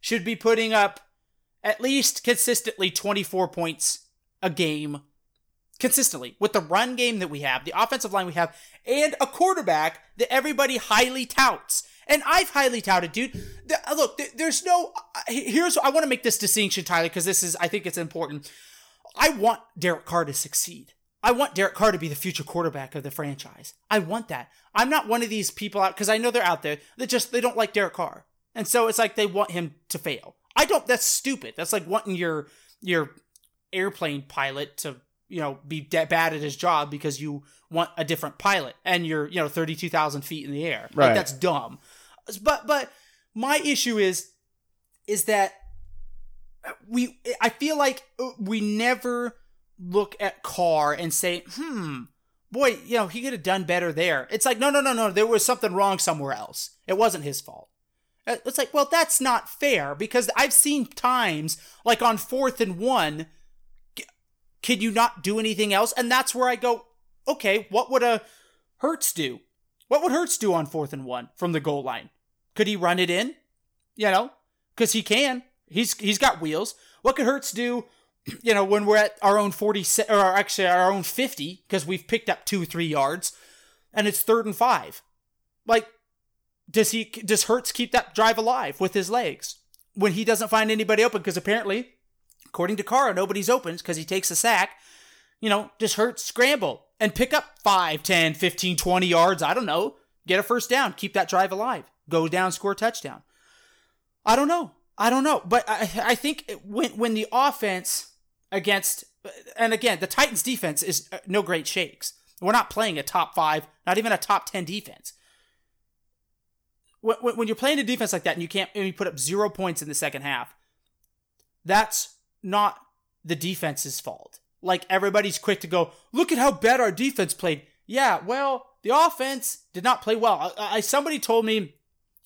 should be putting up at least consistently twenty four points a game consistently with the run game that we have, the offensive line we have, and a quarterback that everybody highly touts. And I've highly touted, dude. The, uh, look, there's no. Uh, here's I want to make this distinction, Tyler, because this is I think it's important. I want Derek Carr to succeed. I want Derek Carr to be the future quarterback of the franchise. I want that. I'm not one of these people out because I know they're out there that just they don't like Derek Carr, and so it's like they want him to fail. I don't. That's stupid. That's like wanting your your airplane pilot to you know be bad at his job because you want a different pilot and you're you know 32,000 feet in the air. Right. Like that's dumb. But but my issue is is that we I feel like we never look at Carr and say, "Hmm, boy, you know, he could have done better there." It's like, "No, no, no, no, there was something wrong somewhere else. It wasn't his fault." Uh, it's like, "Well, that's not fair because I've seen times like on 4th and 1 can you not do anything else? And that's where I go, okay, what would a Hurts do? What would Hurts do on fourth and one from the goal line? Could he run it in? You know, because he can. He's he's got wheels. What could Hurts do? You know, when we're at our own forty or actually our own fifty because we've picked up two three yards, and it's third and five. Like, does he does Hurts keep that drive alive with his legs when he doesn't find anybody open? Because apparently According to Carr, nobody's open because he takes a sack. You know, just hurt, scramble, and pick up 5, 10, 15, 20 yards. I don't know. Get a first down. Keep that drive alive. Go down, score touchdown. I don't know. I don't know. But I, I think when, when the offense against, and again, the Titans defense is uh, no great shakes. We're not playing a top five, not even a top 10 defense. When, when you're playing a defense like that and you can't, and you put up zero points in the second half, that's not the defense's fault. Like everybody's quick to go, look at how bad our defense played. Yeah, well, the offense did not play well. I, I, somebody told me,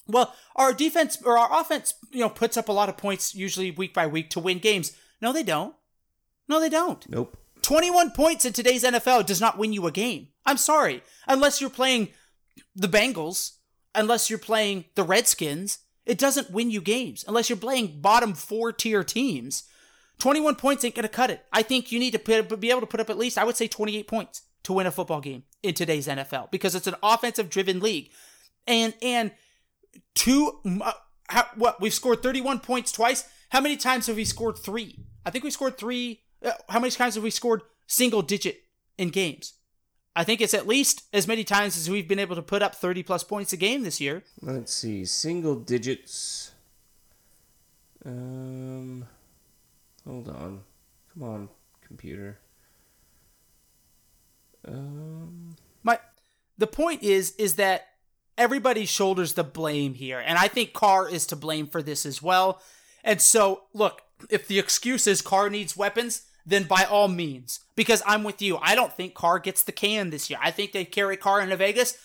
well, our defense or our offense, you know, puts up a lot of points usually week by week to win games. No, they don't. No, they don't. Nope. 21 points in today's NFL does not win you a game. I'm sorry. Unless you're playing the Bengals, unless you're playing the Redskins, it doesn't win you games. Unless you're playing bottom four tier teams. 21 points ain't going to cut it. I think you need to put, be able to put up at least, I would say 28 points. to win a football game in today's NFL because it's an offensive driven league. And and two uh, how, what we've scored 31 points twice. How many times have we scored 3? I think we scored 3 uh, how many times have we scored single digit in games? I think it's at least as many times as we've been able to put up 30 plus points a game this year. Let's see, single digits. Um, hold on, come on, computer. Um, my the point is is that everybody shoulders the blame here, and I think Carr is to blame for this as well. And so, look, if the excuse is Carr needs weapons, then by all means, because I'm with you. I don't think Carr gets the can this year. I think they carry Carr into Vegas.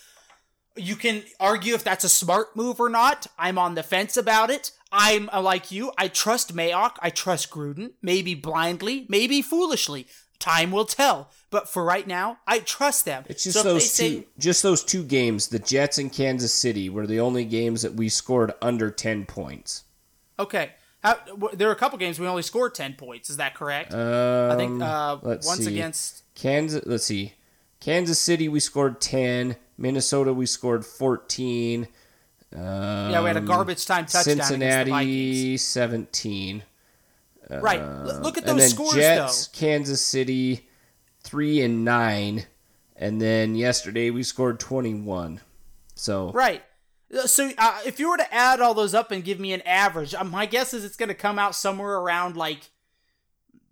You can argue if that's a smart move or not. I'm on the fence about it. I'm uh, like you. I trust Mayock. I trust Gruden. Maybe blindly, maybe foolishly. Time will tell. But for right now, I trust them. It's just so those two, say, just those two games. The Jets and Kansas City were the only games that we scored under ten points. Okay, how, there were a couple games we only scored ten points. Is that correct? Um, I think uh, once see. against Kansas. Let's see, Kansas City we scored ten. Minnesota we scored fourteen. Um, yeah, we had a garbage time touchdown. Cincinnati seventeen. Right. Uh, Look at those scores, Jets, though. Kansas City, three and nine, and then yesterday we scored twenty one. So right. So uh, if you were to add all those up and give me an average, uh, my guess is it's going to come out somewhere around like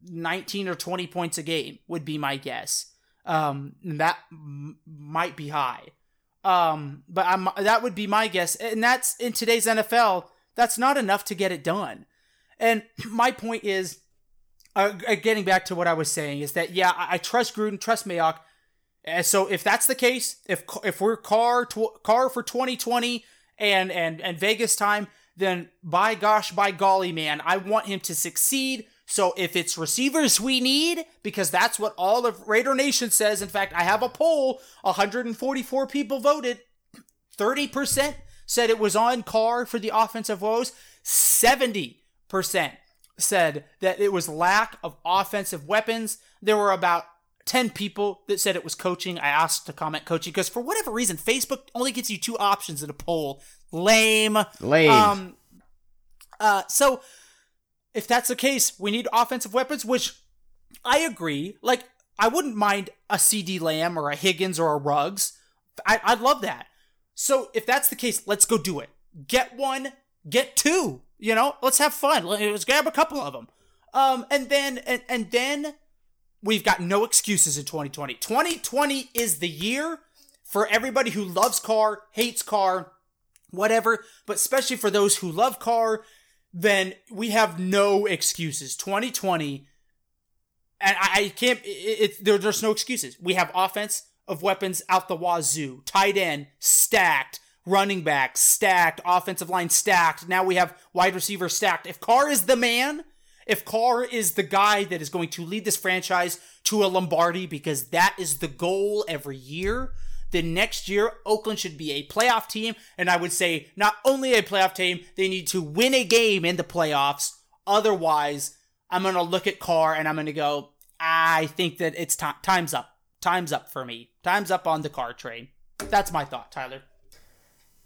19 or 20 points a game would be my guess. Um, that m- might be high. Um, but I'm, that would be my guess. And that's in today's NFL, that's not enough to get it done. And my point is, uh, getting back to what I was saying, is that, yeah, I, I trust Gruden, trust Mayock. And so if that's the case, if if we're car tw- Carr for 2020 and and and Vegas time, then by gosh, by golly, man, I want him to succeed. So if it's receivers we need, because that's what all of Raider Nation says. In fact, I have a poll: 144 people voted, 30 percent said it was on Carr for the offensive woes. 70 percent said that it was lack of offensive weapons. There were about 10 people that said it was coaching. I asked to comment coaching because for whatever reason, Facebook only gets you two options in a poll. Lame. Lame. Um, uh, so if that's the case, we need offensive weapons, which I agree. Like, I wouldn't mind a CeeDee Lamb or a Higgins or a Ruggs. I, I'd love that. So if that's the case, let's go do it. Get one, get two. You know, let's have fun. Let's grab a couple of them. Um, and then and, and then we've got no excuses in 2020. 2020 is the year for everybody who loves Carr, hates Carr, whatever, but especially for those who love Carr, then we have no excuses. 2020, and I, I can't, it, it, there, there's no excuses. We have offense of weapons out the wazoo, tight end stacked, running back stacked, offensive line stacked. Now we have wide receiver stacked. If Carr is the man, if Carr is the guy that is going to lead this franchise to a Lombardi because that is the goal every year, then next year Oakland should be a playoff team. And I would say not only a playoff team, they need to win a game in the playoffs. Otherwise, I'm going to look at Carr and I'm going to go, I think that it's t- time's up. Time's up for me. Time's up on the Carr train. That's my thought, Tyler.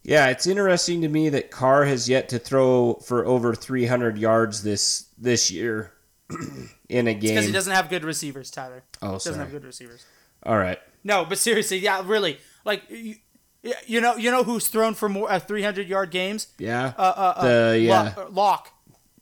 Yeah, it's interesting to me that Carr has yet to throw for over 300 yards this this year in a game. Because he doesn't have good receivers, Tyler. Oh, doesn't sorry. have good receivers. All right. No, but seriously, yeah, really, like you, you know, you know who's thrown for more uh, 300 yard games? Yeah. Uh, uh, uh, the yeah. Lock, Lock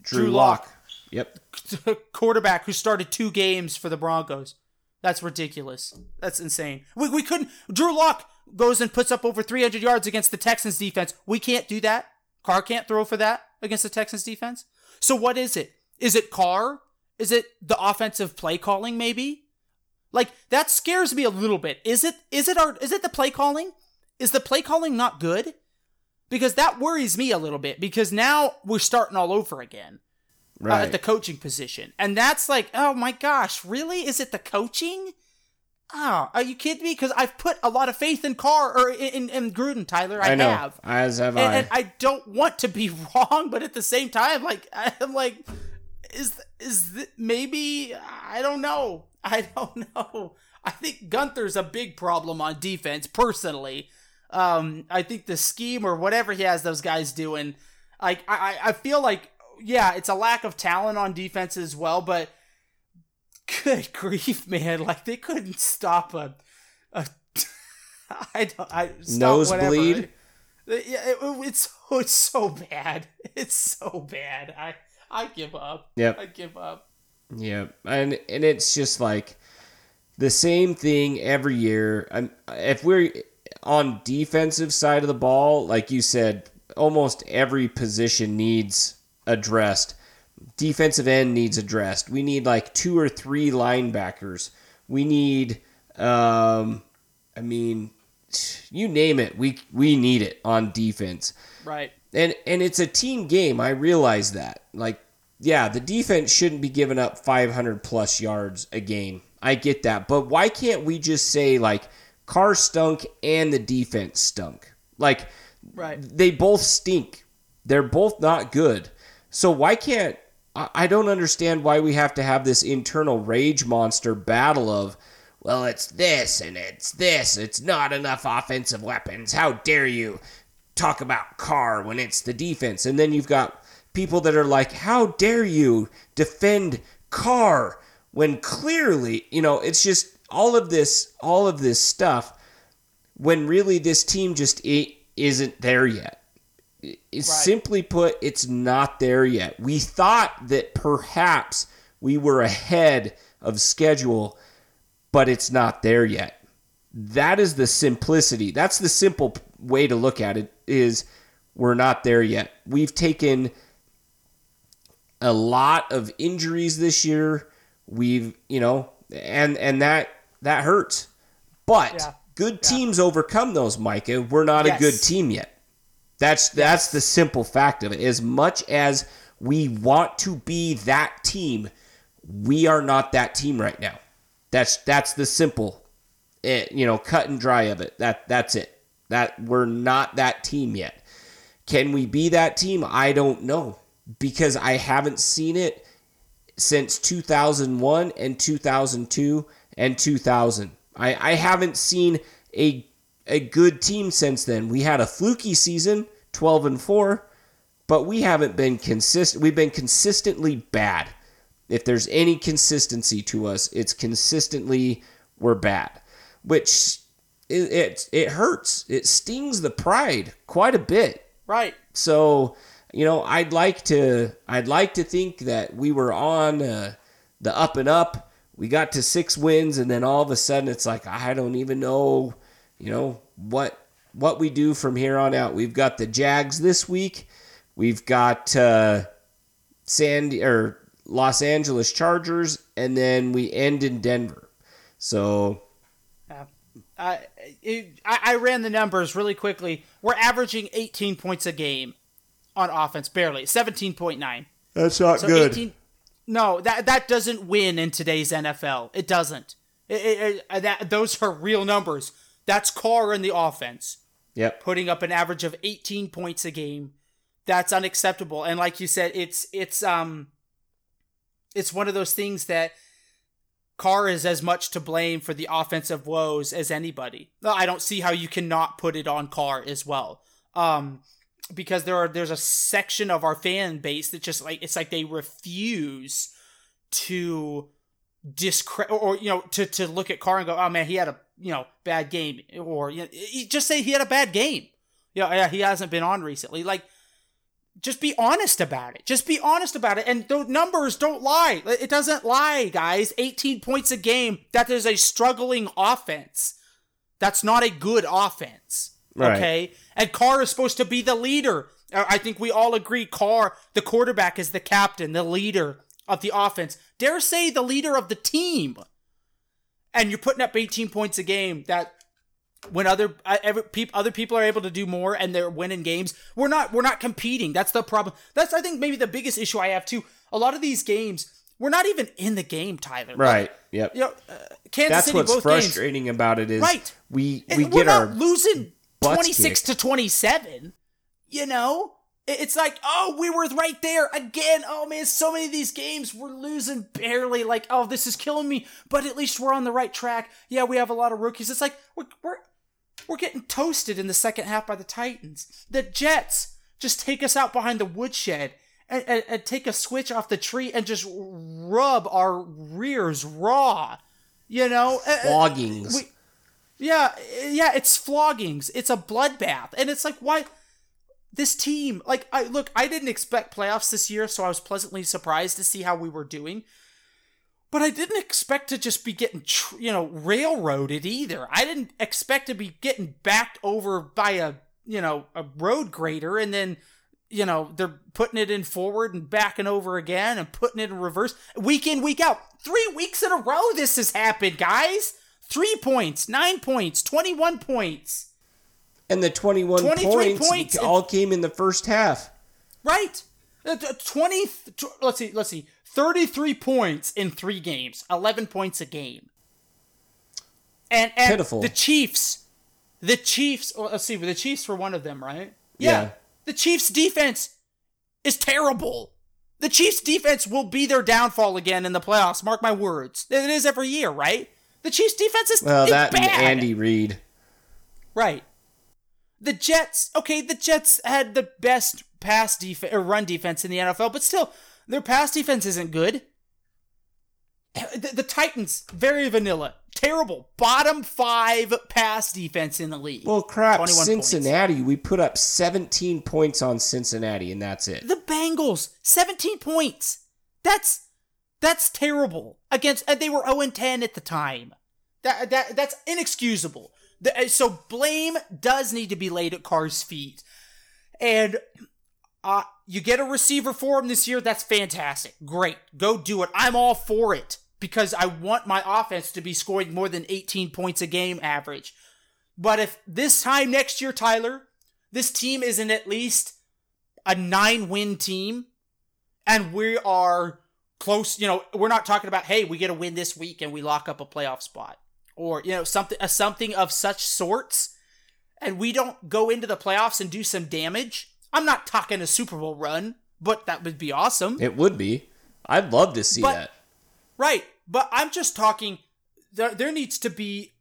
Drew, Drew Lock. Lock. Yep. quarterback who started two games for the Broncos. That's ridiculous. That's insane. We, we couldn't. Drew Lock goes and puts up over 300 yards against the Texans defense. We can't do that. Carr can't throw for that against the Texans defense. So what is it? Is it Carr? Is it the offensive play calling maybe? Like that scares me a little bit. Is it is it our is it the play calling? Is the play calling not good? Because that worries me a little bit because now we're starting all over again Right. uh, at the coaching position. And that's like, oh my gosh, really? Is it the coaching? Oh, are you kidding me? Because I've put a lot of faith in Carr or in, in, in Gruden, Tyler. I, I know. have. As have And, I. and I don't want to be wrong, but at the same time, like I'm like, is is th- maybe I don't know. I don't know. I think Guenther's a big problem on defense, personally. Um, I think the scheme or whatever he has those guys doing, like I, I feel like yeah, it's a lack of talent on defense as well, but good grief, man! Like they couldn't stop a, a I don't I nosebleed. Yeah, it, it's it's so bad. It's so bad. I I give up. Yep. I give up. Yep. And and it's just like the same thing every year. I'm, if we're on defensive side of the ball, like you said, almost every position needs addressed. Defensive end needs addressed. We need like two or three linebackers. We need, um, I mean, you name it. We we need it on defense. Right. And and it's a team game. I realize that. Like, yeah, the defense shouldn't be giving up 500 plus yards a game. I get that. But why can't we just say like Carr stunk and the defense stunk? Like, right. They both stink. They're both not good. So why can't I don't understand why we have to have this internal rage monster battle of well, it's this and it's this. It's not enough offensive weapons. How dare you talk about Carr when it's the defense? And then you've got people that are like, how dare you defend Carr when clearly, you know, it's just all of this, all of this stuff when really this team just isn't there yet. Right. Simply put, it's not there yet. We thought that perhaps we were ahead of schedule, but it's not there yet. That is the simplicity. That's the simple way to look at it is we're not there yet. We've taken a lot of injuries this year. We've, you know, and and that that hurts. But yeah. good teams yeah. overcome those, Micah. We're not yes. a good team yet. That's that's the simple fact of it. As much as we want to be that team, we are not that team right now. That's that's the simple, it, eh, you know, cut and dry of it. That that's it. That we're not that team yet. Can we be that team? I don't know because I haven't seen it since 2001 and 2002 and 2000. I, I haven't seen a a good team since then. We had a fluky season, 12 and 4, but we haven't been consistent. We've been consistently bad. If there's any consistency to us, it's consistently we're bad, which it, it, it hurts. It stings the pride quite a bit. Right. So, you know, I'd like to I'd like to think that we were on uh, the up and up. We got to six wins, and then all of a sudden, it's like I don't even know you know what what we do from here on out. We've got the Jags this week. We've got uh, Sandy or Los Angeles Chargers, and then we end in Denver. So, uh, I I ran the numbers really quickly. We're averaging 18 points a game on offense, barely 17.9. That's not so good. 18, no, that that doesn't win in today's NFL. It doesn't. It, it, it, that those are real numbers. That's Carr in the offense. Yep. Putting up an average of 18 points a game. That's unacceptable. And like you said, it's it's um it's one of those things that Carr is as much to blame for the offensive woes as anybody. I don't see how you cannot put it on Carr as well. Um because there are there's a section of our fan base that just like it's like they refuse to discredit or, or you know to to look at Carr and go, "Oh man, he had a you know, bad game, or you know, just say he had a bad game. Yeah, yeah, he hasn't been on recently. Like, just be honest about it. Just be honest about it. And the numbers don't lie. It doesn't lie, guys. 18 points a game. That is a struggling offense. That's not a good offense. Right. Okay. And Carr is supposed to be the leader. I think we all agree Carr, the quarterback, is the captain, the leader of the offense. Dare say the leader of the team. And you're putting up 18 points a game that when other every, other people are able to do more and they're winning games we're not we're not competing. That's the problem. That's i think maybe the biggest issue i have too. A lot of these games we're not even in the game tyler. Right. Yep. You know uh, kansas that's city what's both frustrating games, about it is right. we we and get our losing 26 kicked. to 27 you know It's like, oh, we were right there again. Oh man, so many of these games we're losing barely. Like, oh, this is killing me. But at least we're on the right track. Yeah, we have a lot of rookies. It's like we're we're, we're getting toasted in the second half by the Titans. The Jets just take us out behind the woodshed and, and, and take a switch off the tree and just rub our rears raw. You know, floggings. We, yeah, yeah, it's floggings. It's a bloodbath, and it's like why this team like i look i didn't expect playoffs this year so i was pleasantly surprised to see how we were doing. But i didn't expect to just be getting you know railroaded either. I didn't expect to be getting backed over by a you know a road grader and then you know they're putting it in forward and backing over again and putting it in reverse. Week in week out. Three weeks in a row this has happened guys. Three points nine points 21 points and the 21 points, points all came in the first half. Right. Uh, 20 let's see, let's see. 33 points in 3 games. 11 points a game. And, and Pitiful. the Chiefs the Chiefs, well, let's see, the Chiefs were one of them, right? Yeah. yeah. The Chiefs defense is terrible. The Chiefs defense will be their downfall again in the playoffs. Mark my words. It is every year, right? The Chiefs defense is well, that bad. and Andy Reid. Right. The Jets, okay, the Jets had the best pass defense or run defense in the NFL, but still, their pass defense isn't good. The, the, Titans, very vanilla, terrible, bottom five pass defense in the league. Well, crap, Cincinnati, points. we put up 17 points on Cincinnati, and that's it. The Bengals, 17 points. That's that's terrible against, and they were 0 10 at the time. That that that's inexcusable. Uh, so blame does need to be laid at Carr's feet. And uh, you get a receiver for him this year, that's fantastic. Great. Go do it. I'm all for it because I want my offense to be scoring more than 18 points a game average. But if this time next year, Tyler, this team isn't at least a nine win team and we are close, you know, we're not talking about, hey, we get a win this week and we lock up a playoff spot or you know something a something of such sorts and we don't go into the playoffs and do some damage i'm not talking a super bowl run but that would be awesome. It would be. I'd love to see but, that. Right but i'm just talking there, there needs to be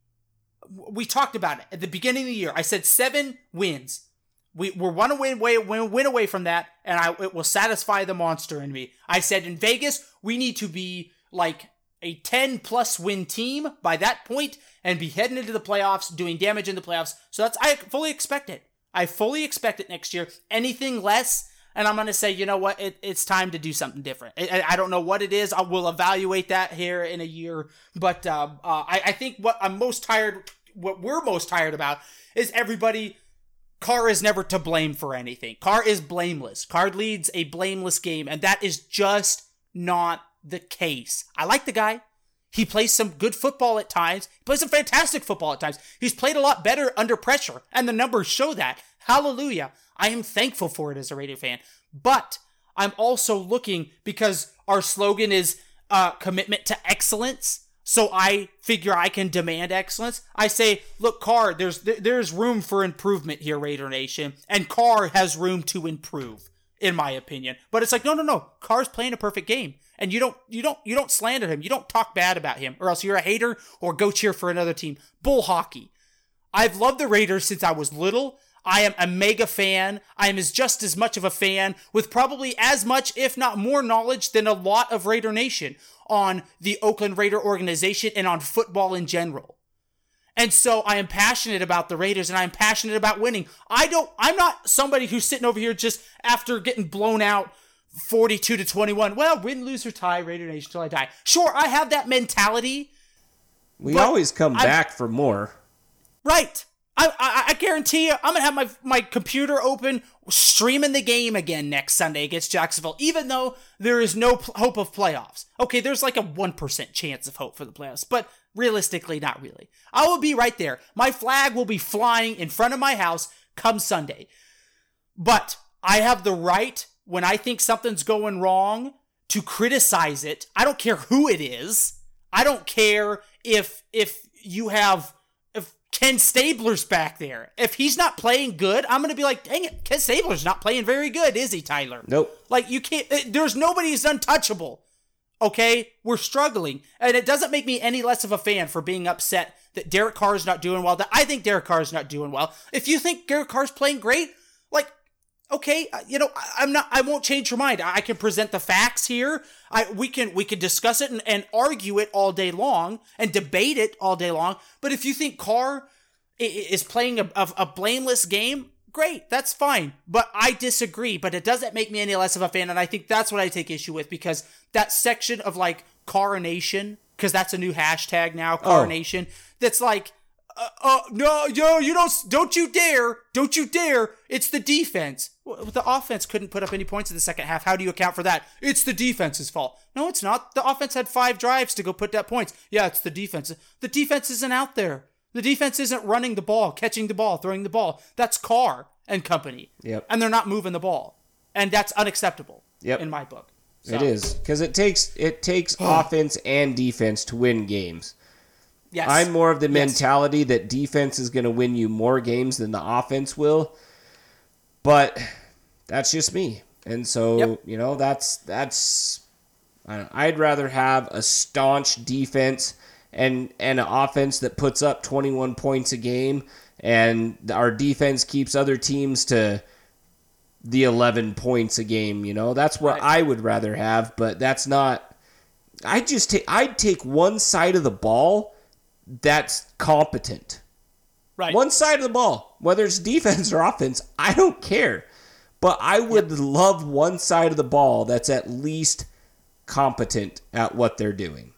we talked about it at the beginning of the year. I said seven wins. We, we're one away, away win away from that, and I, it will satisfy the monster in me. I said in Vegas, we need to be like a 10 plus win team by that point and be heading into the playoffs, doing damage in the playoffs. So that's, I fully expect it. I fully expect it next year. Anything less, and I'm going to say, you know what, it, it's time to do something different. I, I, don't know what it is. I will evaluate that here in a year. But uh, uh, I, I think what I'm most tired, what we're most tired about is everybody. Carr is never to blame for anything. Carr is blameless. Carr leads a blameless game, and that is just not the case. I like the guy. He plays some good football at times. He plays some fantastic football at times. He's played a lot better under pressure, and the numbers show that. Hallelujah. I am thankful for it as a Raider fan. But I'm also looking because our slogan is uh, commitment to excellence. So I figure I can demand excellence. I say, look, Carr, there's there's room for improvement here, Raider Nation, and Carr has room to improve, in my opinion. But it's like, no, no, no. Carr's playing a perfect game and you don't you don't you don't slander him. You don't talk bad about him, or else you're a hater or go cheer for another team. Bull hockey. I've loved the Raiders since I was little. I am a mega fan. I am as just as much of a fan with probably as much, if not more, knowledge than a lot of Raider Nation on the Oakland Raider organization and on football in general. And so I am passionate about the Raiders and I am passionate about winning. I don't, I'm not somebody who's sitting over here just after getting blown out 42 to 21. Well, win, lose, or tie, Raider Nation till I die. Sure, I have that mentality. We always come I, back for more. Right. I, I, I guarantee you, I'm gonna have my my computer open, streaming the game again next Sunday against Jacksonville, even though there is no pl- hope of playoffs. Okay, there's like a one percent chance of hope for the playoffs, but realistically, not really. I will be right there. My flag will be flying in front of my house come Sunday. But I have the right when I think something's going wrong to criticize it. I don't care who it is. I don't care if if you have if Ken Stabler's back there. If he's not playing good, I'm going to be like, dang it, Ken Stabler's not playing very good, is he, Tyler? Nope. Like, you can't, eh, there's nobody who's untouchable. Okay? We're struggling. And it doesn't make me any less of a fan for being upset that Derek Carr is not doing well. That I think Derek Carr is not doing well. If you think Derek Carr's playing great, okay, uh, you know, I, am not. I won't change your mind. I can present the facts here. I we can we can discuss it and, and argue it all day long and debate it all day long. But if you think Carr is playing a, a, a blameless game, great, that's fine. But I disagree. But it doesn't make me any less of a fan, and I think that's what I take issue with because that section of like coronation, because that's a new hashtag now, coronation. Oh. That's like uh, uh, no, yo, you don't, don't you dare, don't you dare. It's the defense. The offense couldn't put up any points in the second half. How do you account for that? It's the defense's fault. No, it's not. The offense had five drives to go put that points. Yeah, it's the defense. The defense isn't out there. The defense isn't running the ball, catching the ball, throwing the ball. That's Carr and company. Yep. And they're not moving the ball, and that's unacceptable. Yep. In my book. So. It is because it takes it takes offense and defense to win games. Yes. I'm more of the mentality yes. that defense is going to win you more games than the offense will. But that's just me. And so, yep. you know, that's that's I'd rather have a staunch defense and and an offense that puts up 21 points a game and our defense keeps other teams to the 11 points a game, you know. That's what right. I would rather have, but that's not I just take I'd take one side of the ball that's competent. Right. One side of the ball, whether it's defense or offense, I don't care. But I would yep. love one side of the ball that's at least competent at what they're doing.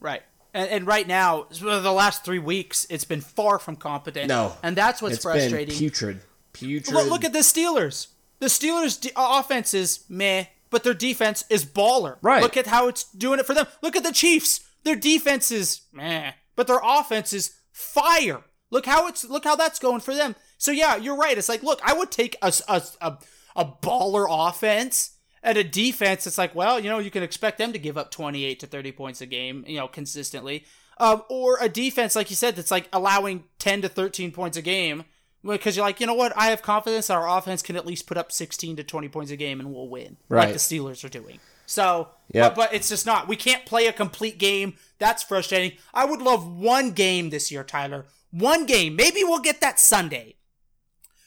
Right. And, and right now, the last three weeks, it's been far from competent. No. And that's what's frustrating. putrid. Putrid. Look, look at the Steelers. The Steelers' de- uh, offense is meh, but their defense is baller. Right. Look at how it's doing it for them. Look at the Chiefs. Their defense is meh but their offense is fire. Look how it's look how that's going for them. So yeah, you're right. It's like, look, I would take a a a, a baller offense and a defense. It's like, well, you know, you can expect them to give up 28 to 30 points a game, you know, consistently. Um, or a defense, like you said, that's like allowing 10 to 13 points a game because you're like, you know what? I have confidence our offense can at least put up 16 to 20 points a game and we'll win, right. like the Steelers are doing. So, yep. but, but it's just not. We can't play a complete game. That's frustrating. I would love one game this year, Tyler. One game. Maybe we'll get that Sunday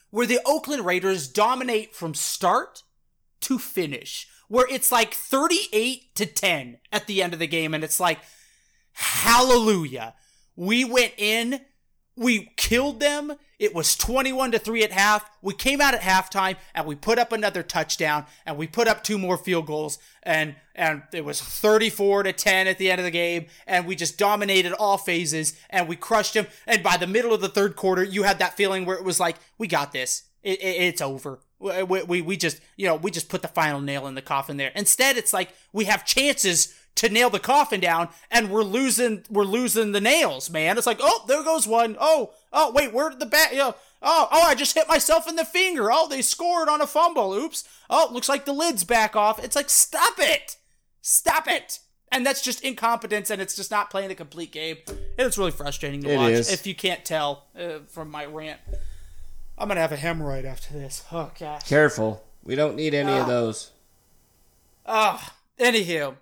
where the Oakland Raiders dominate from start to finish, where it's like 38 to 10 at the end of the game. And it's like, hallelujah. We went in we killed them. It was 21 to 3 at half. We came out at halftime and we put up another touchdown and we put up two more field goals and and it was 34 to 10 at the end of the game and we just dominated all phases and we crushed them and by the middle of the third quarter you had that feeling where it was like we got this. It, it, it's over. We, we, we just, you know, we just put the final nail in the coffin there. Instead, it's like we have chances to nail the coffin down and we're losing we're losing the nails man. It's like oh there goes one. Oh oh wait where did the bat you know, oh oh i just hit myself in the finger. Oh they scored on a fumble. Oops. Oh looks like the lid's back off. It's like stop it. Stop it. And that's just incompetence and it's just not playing a complete game. And it's really frustrating to it watch is. if you can't tell uh, from my rant. I'm gonna have a hemorrhoid after this. Oh gosh. Careful. We don't need any of those. Oh anywho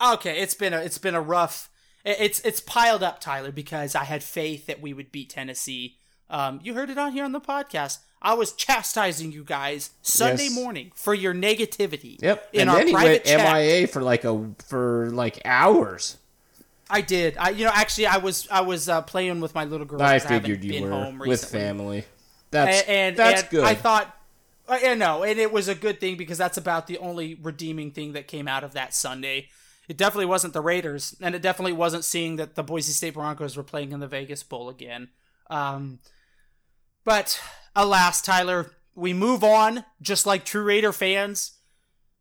Okay, it's been a it's been a rough. It's it's piled up, Tyler, because I had faith that we would beat Tennessee. Um, you heard it on here on the podcast. I was chastising you guys Sunday yes. morning for your negativity. Yep, in and our then he private went chat. MIA for like a for like hours. I did. I you know actually I was I was uh, playing with my little girl. I figured you were with family. That's and, and that's and good. I thought. I know, and it was a good thing because that's about the only redeeming thing that came out of that Sunday it definitely wasn't the Raiders, and it definitely wasn't seeing that the Boise State Broncos were playing in the Vegas Bowl again. Um, but alas, Tyler, we move on just like true Raider fans.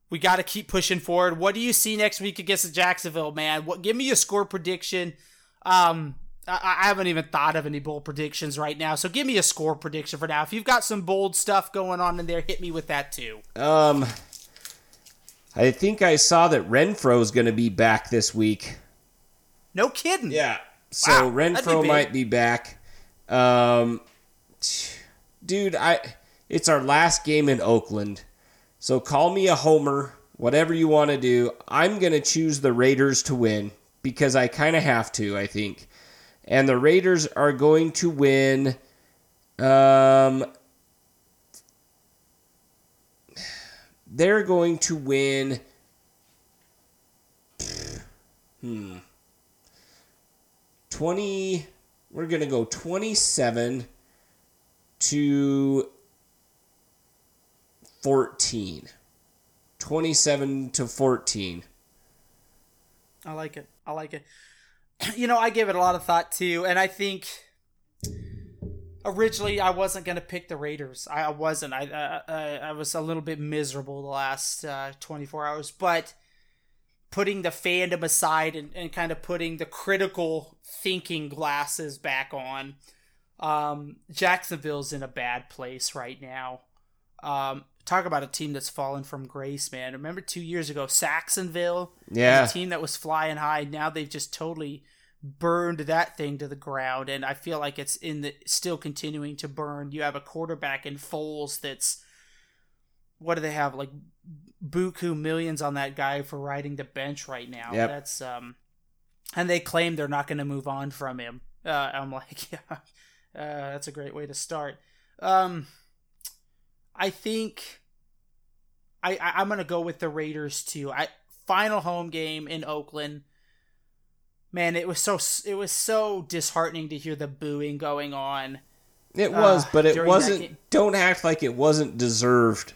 We got to keep pushing forward. What do you see next week against the Jacksonville, man? What? Give me a score prediction. Um, I, I haven't even thought of any bold predictions right now, so give me a score prediction for now. If you've got some bold stuff going on in there, hit me with that too. Um, I think I saw that Renfrow's going to be back this week. No kidding. Yeah. So wow, Renfrow be might be back. Um, dude, I it's our last game in Oakland, so call me a homer, whatever you want to do. I'm gonna choose the Raiders to win because I kind of have to. I think, and the Raiders are going to win. Um, they're going to win. Hmm. 20 we're going to go 27 to 14 27 to 14 I like it. I like it. You know, I gave it a lot of thought too, and I think originally I wasn't gonna pick the Raiders. I, wasn't. I, I I was a little bit miserable the last uh, 24 hours, but putting the fandom aside and, and kind of putting the critical thinking glasses back on, um, Jacksonville's in a bad place right now. Um, talk about a team that's fallen from grace, man. Remember two years ago, Sacksonville? Yeah. A team that was flying high. Now they've just totally burned that thing to the ground, and I feel like it's in the still continuing to burn. You have a quarterback in Foles that's what do they have like buku millions on that guy for riding the bench right now. Yep. That's um, and they claim they're not going to move on from him. Uh, I'm like, yeah, uh, that's a great way to start. Um, I think I, I I'm gonna go with the Raiders too. I final home game in Oakland. Man, it was so it was so disheartening to hear the booing going on. it was Uh, but it wasn't don't act like it wasn't deserved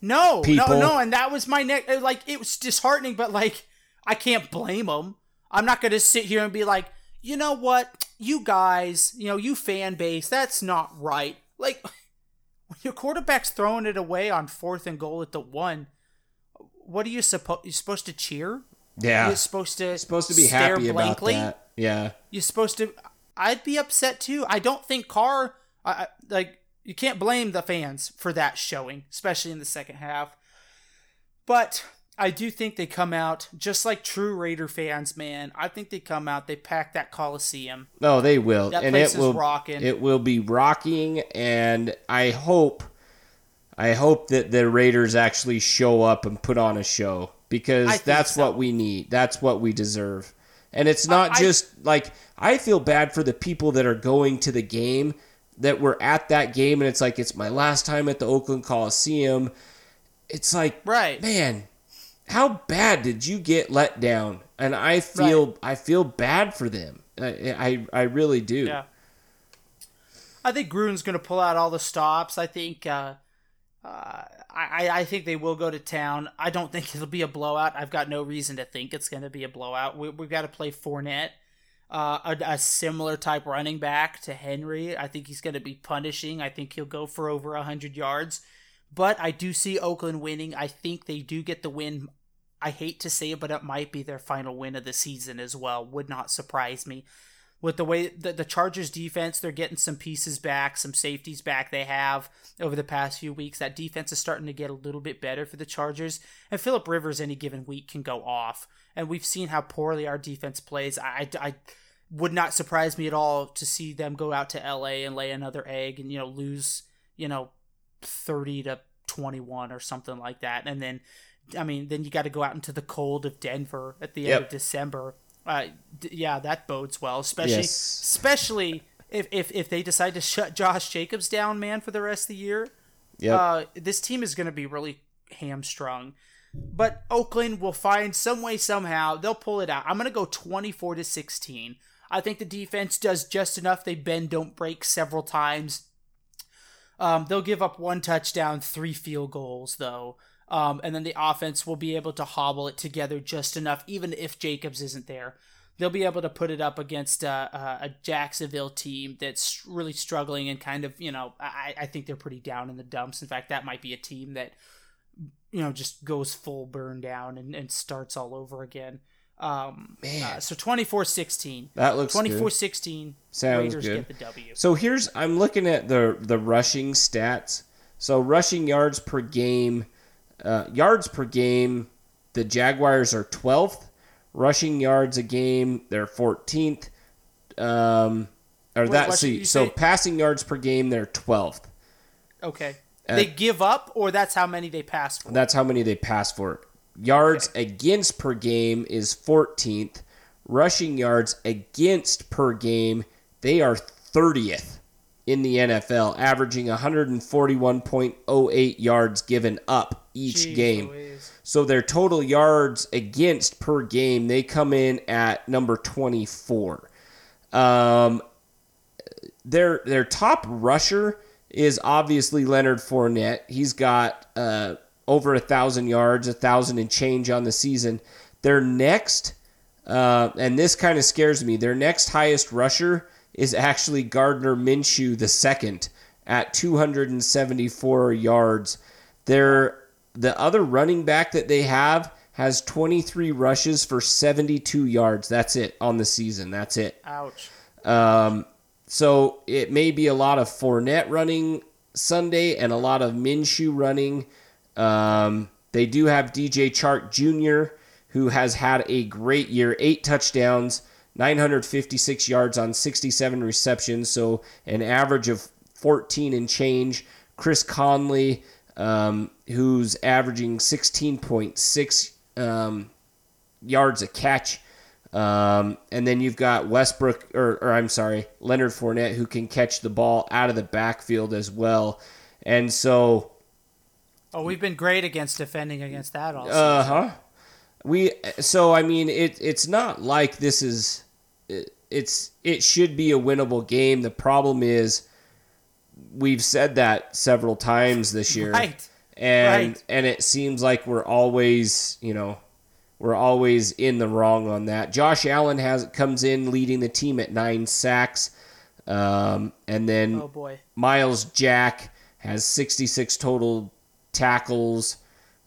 No, People. no, no, and that was my neck. Like it was disheartening, but like I can't blame them. I'm not gonna sit here and be like, you know what, you guys, you know, you fan base, that's not right. Like when your quarterback's throwing it away on fourth and goal at the one, what are you supposed? You're supposed to cheer. Yeah You're supposed to supposed to be happy blankly? about that yeah You're supposed to. I'd be upset too. I don't think Carr. I, I like. You can't blame the fans for that showing, especially in the second half. But I do think they come out just like true Raider fans, man. I think they come out. They pack that Coliseum. No, they will, That and place it is will. rocking. It will be rocking, and I hope, I hope that the Raiders actually show up and put on a show because that's so. what we need. That's what we deserve, and it's not I- just like I feel bad for the people that are going to the game that were at that game, and it's like it's my last time at the Oakland Coliseum. It's like, Right. man, how bad did you get let down? And I feel I feel bad for them. I I, I really do. Yeah. I think Gruden's going to pull out all the stops. I think. Uh, uh, I, I think they will go to town. I don't think it'll be a blowout. I've got no reason to think it's going to be a blowout. We, we've got to play Fournette, uh, a, a similar type running back to Henry. I think he's going to be punishing. I think he'll go for over 100 yards. But I do see Oakland winning. I think they do get the win. I hate to say it, but it might be their final win of the season as well. Would not surprise me with the way the, the Chargers defense, they're getting some pieces back, some safeties back they have over the past few weeks. That defense is starting to get a little bit better for the Chargers. And Philip Rivers, any given week, can go off. And we've seen how poorly our defense plays. I, I, I would not surprise me at all to see them go out to LA and lay another egg and, you know, lose, you know, 30 to 21 or something like that. And then, I mean, then you got to go out into the cold of Denver at the end Yep. of December. Uh, d- yeah, that bodes well, especially Yes. especially if, if if they decide to shut Josh Jacobs down, man, for the rest of the year. Yeah, Uh, this team is going to be really hamstrung. But Oakland will find some way somehow they'll pull it out. I'm going to go 24 to 16. I think the defense does just enough. They bend, don't break several times. Um, they'll give up one touchdown, three field goals, though. Um, and then the offense will be able to hobble it together just enough, even if Jacobs isn't there. They'll be able to put it up against uh, uh, a Jacksonville team that's really struggling and kind of, you know, I, I think they're pretty down in the dumps. In fact, that might be a team that, you know, just goes full burn down and, and starts all over again. Um, Man. uh, so 24 16. That looks good. 24 16. Sounds Raiders good. get the W. So here's I'm looking at the the rushing stats. So rushing yards per game, uh, yards per game, the Jaguars are 12th. Rushing yards a game, they're 14th. Um, or Wait, that so, you so say? passing yards per game they're 12th. Okay. Uh, they give up, or that's how many they pass for. That's how many they pass for. Yards against per game is 14th. Rushing yards against per game, they are 30th in the NFL, averaging 141.08 yards given up each Jeez game. Louise. So their total yards against per game, they come in at number 24. Um, their their top rusher is obviously Leonard Fournette. He's got uh, over a thousand yards, a thousand and change on the season. Their next, uh, and this kind of scares me. Their next highest rusher is actually Gardner Minshew the second at 274 yards. Their the other running back that they have has 23 rushes for 72 yards. That's it on the season. That's it. Ouch. Um, so it may be a lot of Fournette running Sunday and a lot of Minshew running. Um, they do have DJ Chark Jr., who has had a great year, eight touchdowns, 956 yards on 67 receptions, so an average of 14 and change. Chris Conley, um, who's averaging 16.6 um, yards a catch. Um, and then you've got Westbrook, or, or I'm sorry, Leonard Fournette, who can catch the ball out of the backfield as well. And so, Oh, we've been great against defending against that also. uh huh. We so I mean it. It's not like this is. It, it's it should be a winnable game. The problem is, we've said that several times this year, Right. And Right. and it seems like we're always you know we're always in the wrong on that. Josh Allen has comes in leading the team at nine sacks, um, and then oh boy. Myles Jack has 66 total tackles.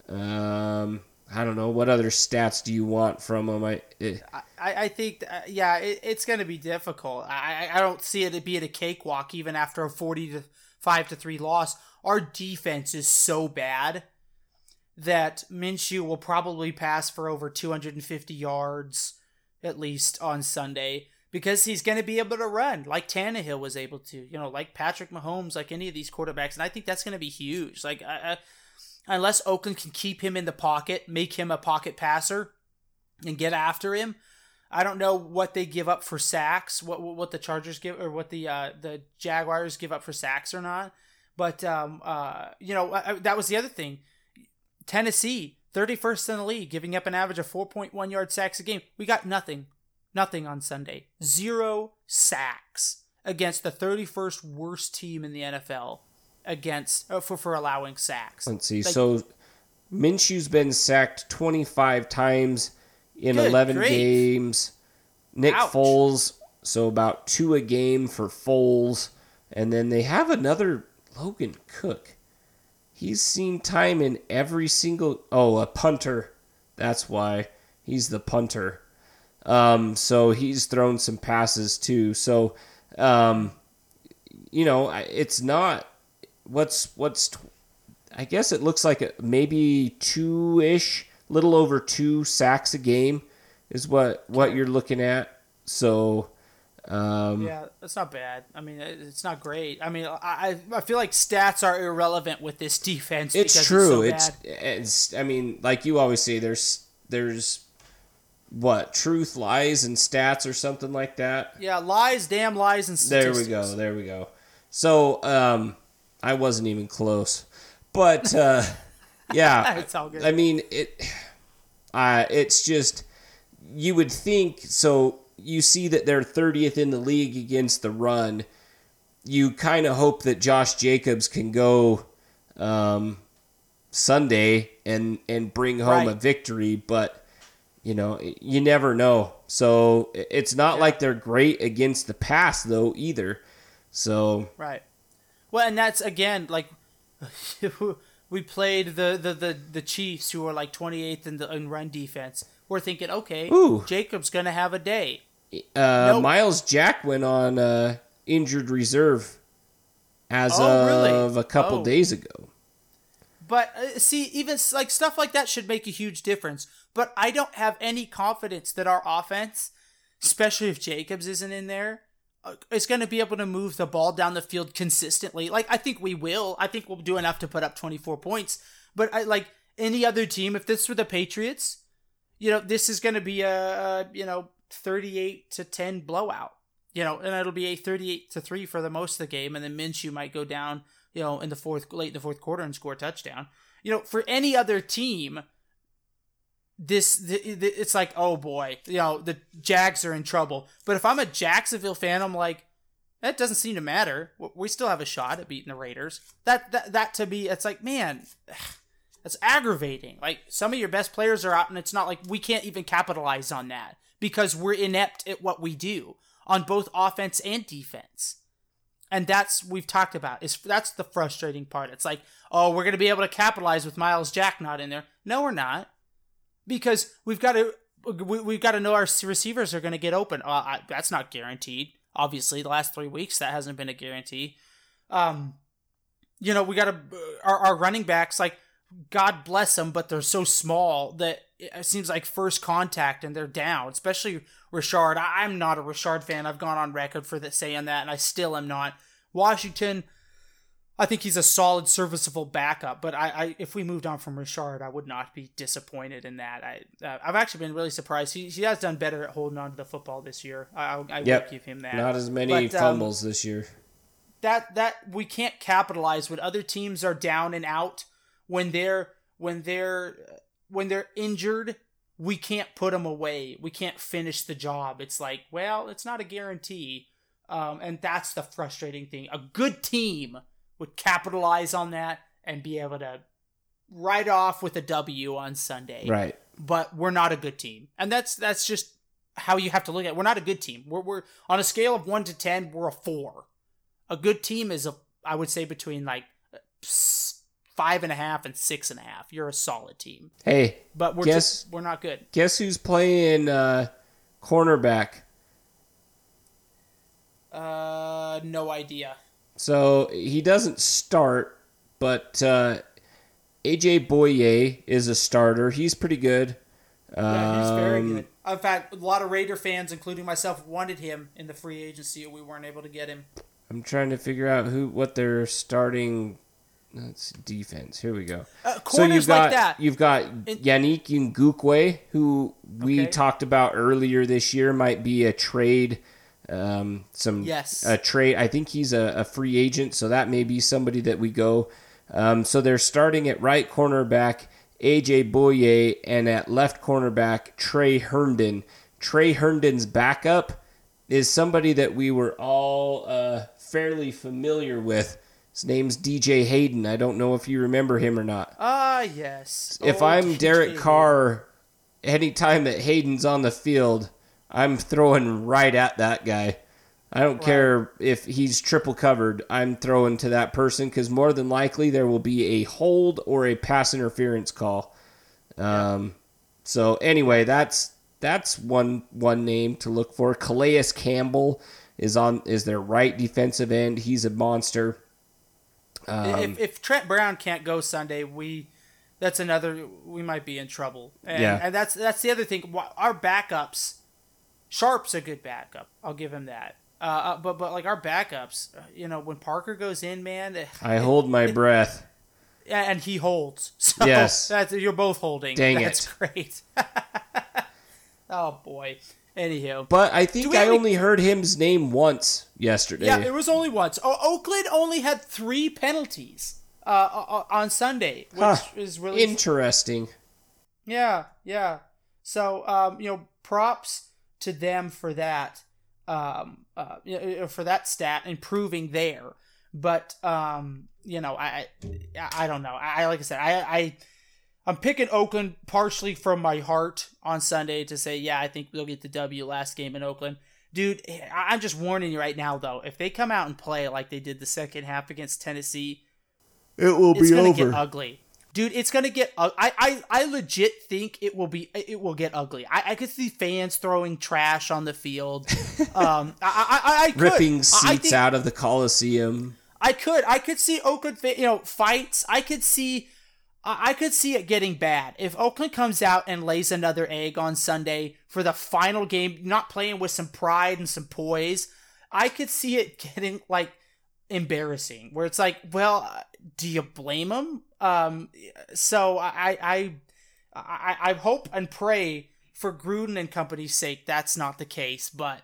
Um, I don't know what other stats do you want from him. I, eh, I, I think, uh, yeah, it, it's going to be difficult. I, I- don't see it being a cakewalk even after a 40 to 5 to 3 loss. Our defense is so bad that Minshew will probably pass for over 250 yards at least on Sunday because he's going to be able to run like Tannehill was able to, you know, like Patrick Mahomes, like any of these quarterbacks. And I think that's going to be huge. Like, I, unless Oakland can keep him in the pocket, make him a pocket passer, and get after him. I don't know what they give up for sacks, what what the Chargers give or what the uh, the Jaguars give up for sacks or not. But um, uh, you know I, I- that was the other thing. Tennessee, thirty first in the league, giving up an average of four point one yard sacks a game. We got nothing, nothing on Sunday. Zero sacks against the thirty first worst team in the NFL against uh, for for allowing sacks. let's see. Like- so Minshew's been sacked 25 times in 11 grief. games. Nick Ouch. Foles, so about two a game for Foles, and then they have another Logan Cooke. He's seen time in every single. Oh, a punter. That's why he's the punter. Um, so he's thrown some passes too. So, um, you know, it's not what's what's. tw- I guess it looks like maybe two ish, little over two sacks a game, is what what you're looking at. So, um, Yeah, that's not bad. I mean, it's not great. I mean, I I feel like stats are irrelevant with this defense. it's because true. It's, It's, so bad. it's I mean, like you always say, there's there's what truth, lies, and stats or something like that. yeah, lies, damn lies, and There we go. There we go. So, um, I wasn't even close, but uh, yeah, It's all good. I mean it. Uh, it's just you would think so. You see that they're 30th in the league against the run. You kind of hope that Josh Jacobs can go um, Sunday and and bring home a victory, but you know you never know. So it's not like they're great against the pass though either. So Right. Well, and that's again like we played the, the, the, the Chiefs, who are like 28th in the in run defense. We're thinking, okay, Ooh. Jacob's gonna have a day. uh, Nope. Myles Jack went on uh, injured reserve as Oh, really? of a couple Oh. days ago. But uh, see, even like stuff like that should make a huge difference. But I don't have any confidence that our offense, especially if Jacobs isn't in there, Uh, is going to be able to move the ball down the field consistently. Like I think we will. I think we'll do enough to put up 24 points. But I like any other team. If this were the Patriots, you know, this is going to be a, a you know 38 to 10 blowout. You know, and it'll be a 38 to three for the most of the game, and then Minshew might go down, you know, in the fourth late in the fourth quarter and score a touchdown. You know, for any other team, this the, the, it's like oh boy you know the jags are in trouble. But if i'm a jacksonville fan i'm like that doesn't seem to matter. We still have a shot at beating the raiders. That that, that to me it's like man that's aggravating. Like some of your best players are out and it's not like we can't even capitalize on that because we're inept at what we do on both offense and defense. And that's we've talked about is that's the frustrating part. It's like oh we're going to be able to capitalize with myles jack not in there. No we're not because we've got to we, have got to know our receivers are going to get open. Uh, I, that's not guaranteed. Obviously, the last three weeks that hasn't been a guarantee. Um, you know, we got to our, our running backs like God bless them, but they're so small that it seems like first contact and they're down. Especially Richard. I, am not a Richard fan. I've gone on record for saying that, and I still am not. Washington I think he's a solid, serviceable backup. But I, I, if we moved on from Richard, I would not be disappointed in that. I, uh, I've actually been really surprised. He, he has done better at holding on to the football this year. I, I yep. give him that. Not as many but, um, fumbles um, this year. That that we can't capitalize when other teams are down and out when they're when they're when they're injured. We can't put them away. We can't finish the job. It's like, well, it's not a guarantee. Um, and that's the frustrating thing. A good team would capitalize on that and be able to ride off with a W on Sunday. Right. But we're not a good team. And that's that's just how you have to look at it. We're not a good team. We're we're on a scale of 1 to 10, we're a 4. A good team is a I would say between like five and a half and six and a half. You're a solid team. Hey, but we're guess, just we're not good. Guess who's playing uh, cornerback? Uh, no idea. So he doesn't start, but uh, AJ Bouye is a starter. He's pretty good. Yeah, he's very um, good. In fact, a lot of Raider fans, including myself, wanted him in the free agency. We weren't able to get him. I'm trying to figure out who what their starting that's defense. Here we go. Uh, so you've got like that. you've got Yannick Ngakoue, who we okay. talked about earlier this year, might be a trade um, some yes. a trade. I think he's a, a, free agent, so that may be somebody that we go. Um, so they're starting at right cornerback AJ Bouye and at left cornerback Tre Herndon. Tre Herndon's backup is somebody that we were all uh, fairly familiar with. His name's DJ Hayden. I don't know if you remember him or not. Ah, yes. If oh, I'm Derek Carr, anytime that Hayden's on the field, I'm throwing right at that guy. I don't care if he's triple covered. I'm throwing to that person because more than likely there will be a hold or a pass interference call. Um, yeah. So anyway, that's that's one one name to look for. Calais Campbell is on is their right defensive end. He's a monster. Um, if, if Trent Brown can't go Sunday, we that's another we might be in trouble. And, yeah, and that's that's the other thing. Our backups Sharpe's a good backup. I'll give him that. Uh, uh, but but like our backups, uh, you know, when Parker goes in, man, I hold my it, breath. And he holds. So yes, that's, you're both holding. Dang that's it! great. oh boy. Anyhow, but I think I only heard him's name once yesterday. Yeah, it was only once. Oh, Oakland only had three penalties uh, uh on Sunday, which huh. is really interesting. Yeah, yeah. So, um, you know, props to them for that um, uh, for that stat improving there. But um, you know, I I don't know. I like I said, I I I'm picking Oakland partially from my heart on Sunday to say, yeah, I think we'll get the W last game in Oakland. Dude, I'm just warning you right now though. If they come out and play like they did the second half against Tennessee, it will be going over. Get ugly dude it's gonna get I, I i legit think it will be it will get ugly. I, I could see fans throwing trash on the field. Um i i, I could. ripping seats think, out of the coliseum. I could. I could see oakland you know fights. I could see I could see it getting bad. If Oakland comes out and lays another egg on Sunday for the final game, not playing with some pride and some poise. I could see it getting like embarrassing. Where it's like, well, do you blame him? Um, so I, I, I, I hope and pray for Gruden and company's sake that's not the case, but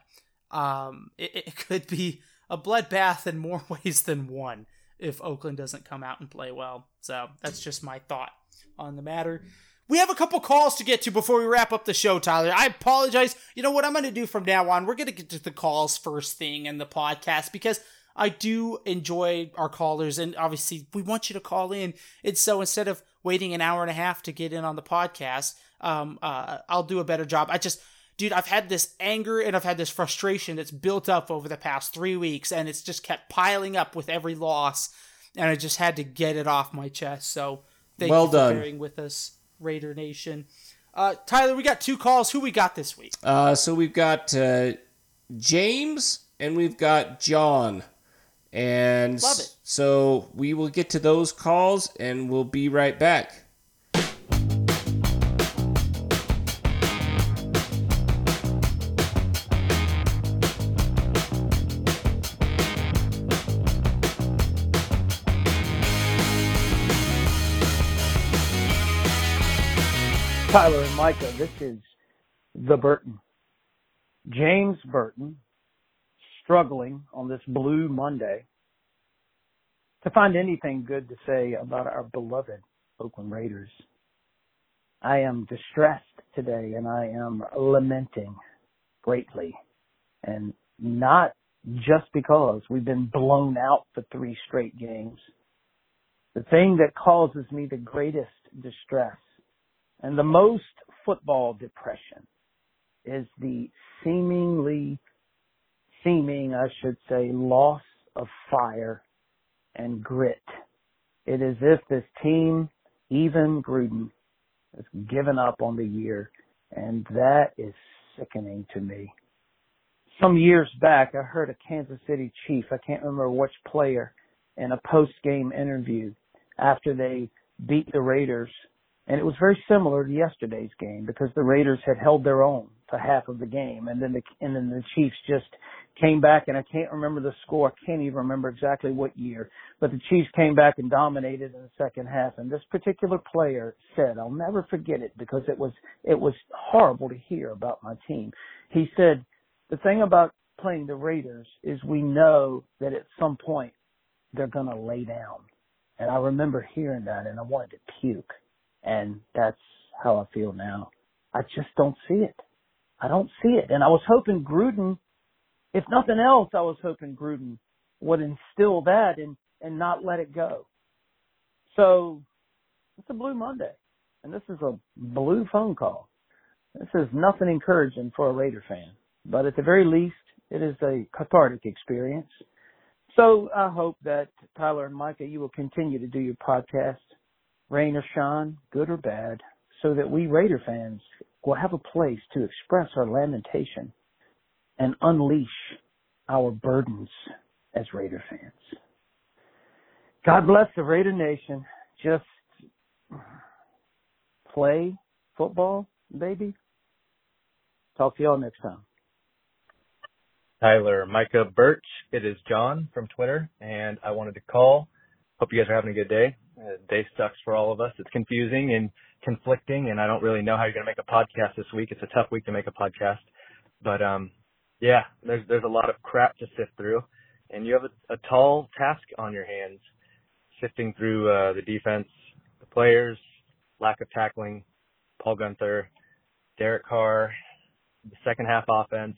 um, it, it could be a bloodbath in more ways than one if Oakland doesn't come out and play well. So that's just my thought on the matter. We have a couple calls to get to before we wrap up the show, Tyler. I apologize. You know what I'm going to do from now on? We're going to get to the calls first thing in the podcast because I do enjoy our callers, and obviously we want you to call in. And so instead of waiting an hour and a half to get in on the podcast, um, uh, I'll do a better job. I just, dude, I've had this anger and I've had this frustration that's built up over the past three weeks, and it's just kept piling up with every loss, and I just had to get it off my chest. So thank well you for done. bearing with us, Raider Nation. Uh, Tyler, we got two calls. Who we got this week? Uh, so we've got uh, James and we've got John. And Love it. so we will get to those calls and we'll be right back. Tyler and Micah, this is the Burton. James Burton struggling on this blue Monday to find anything good to say about our beloved Oakland Raiders. I am distressed today and I am lamenting greatly and not just because we've been blown out for three straight games. The thing that causes me the greatest distress and the most football depression is the seemingly, seeming, I should say, loss of fire and grit. It is if this team, even Gruden, has given up on the year, and that is sickening to me. Some years back, I heard a Kansas City Chief, I can't remember which player, in a post-game interview after they beat the Raiders and it was very similar to yesterday's game because the Raiders had held their own for half of the game, and then the and then the Chiefs just came back, and I can't remember the score. I can't even remember exactly what year, but the Chiefs came back and dominated in the second half. And this particular player said, "I'll never forget it because it was it was horrible to hear about my team." He said, "The thing about playing the Raiders is we know that at some point they're going to lay down." And I remember hearing that, and I wanted to puke. And that's how I feel now. I just don't see it. I don't see it. And I was hoping Gruden, if nothing else, I was hoping Gruden would instill that and, and not let it go. So it's a blue Monday and this is a blue phone call. This is nothing encouraging for a Raider fan, but at the very least, it is a cathartic experience. So I hope that Tyler and Micah, you will continue to do your podcast rain or shine, good or bad, so that we Raider fans will have a place to express our lamentation and unleash our burdens as Raider fans. God bless the Raider Nation. Just play football, baby. Talk to y'all next time. Tyler, Micah Birch. It is John from Twitter, and I wanted to call. Hope you guys are having a good day. Uh, day sucks for all of us. It's confusing and conflicting, and I don't really know how you're going to make a podcast this week. It's a tough week to make a podcast, but um, yeah, there's there's a lot of crap to sift through, and you have a, a tall task on your hands, sifting through uh, the defense, the players, lack of tackling, Paul Guenther, Derek Carr, the second half offense.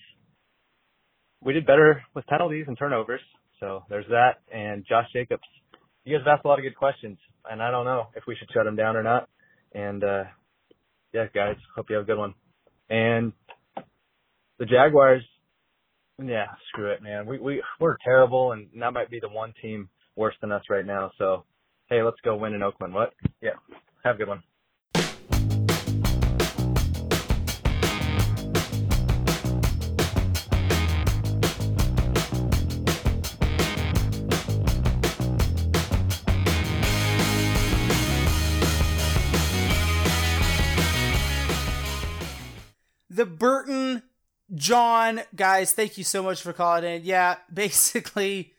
We did better with penalties and turnovers, so there's that. And Josh Jacobs, you guys have asked a lot of good questions, and I don't know if we should shut them down or not. And uh yeah, guys, hope you have a good one. And the Jaguars, yeah, screw it, man. We we we're terrible, and that might be the one team worse than us right now. So hey, let's go win in Oakland. What? Yeah, have a good one. John, guys, thank you so much for calling in. Yeah, basically,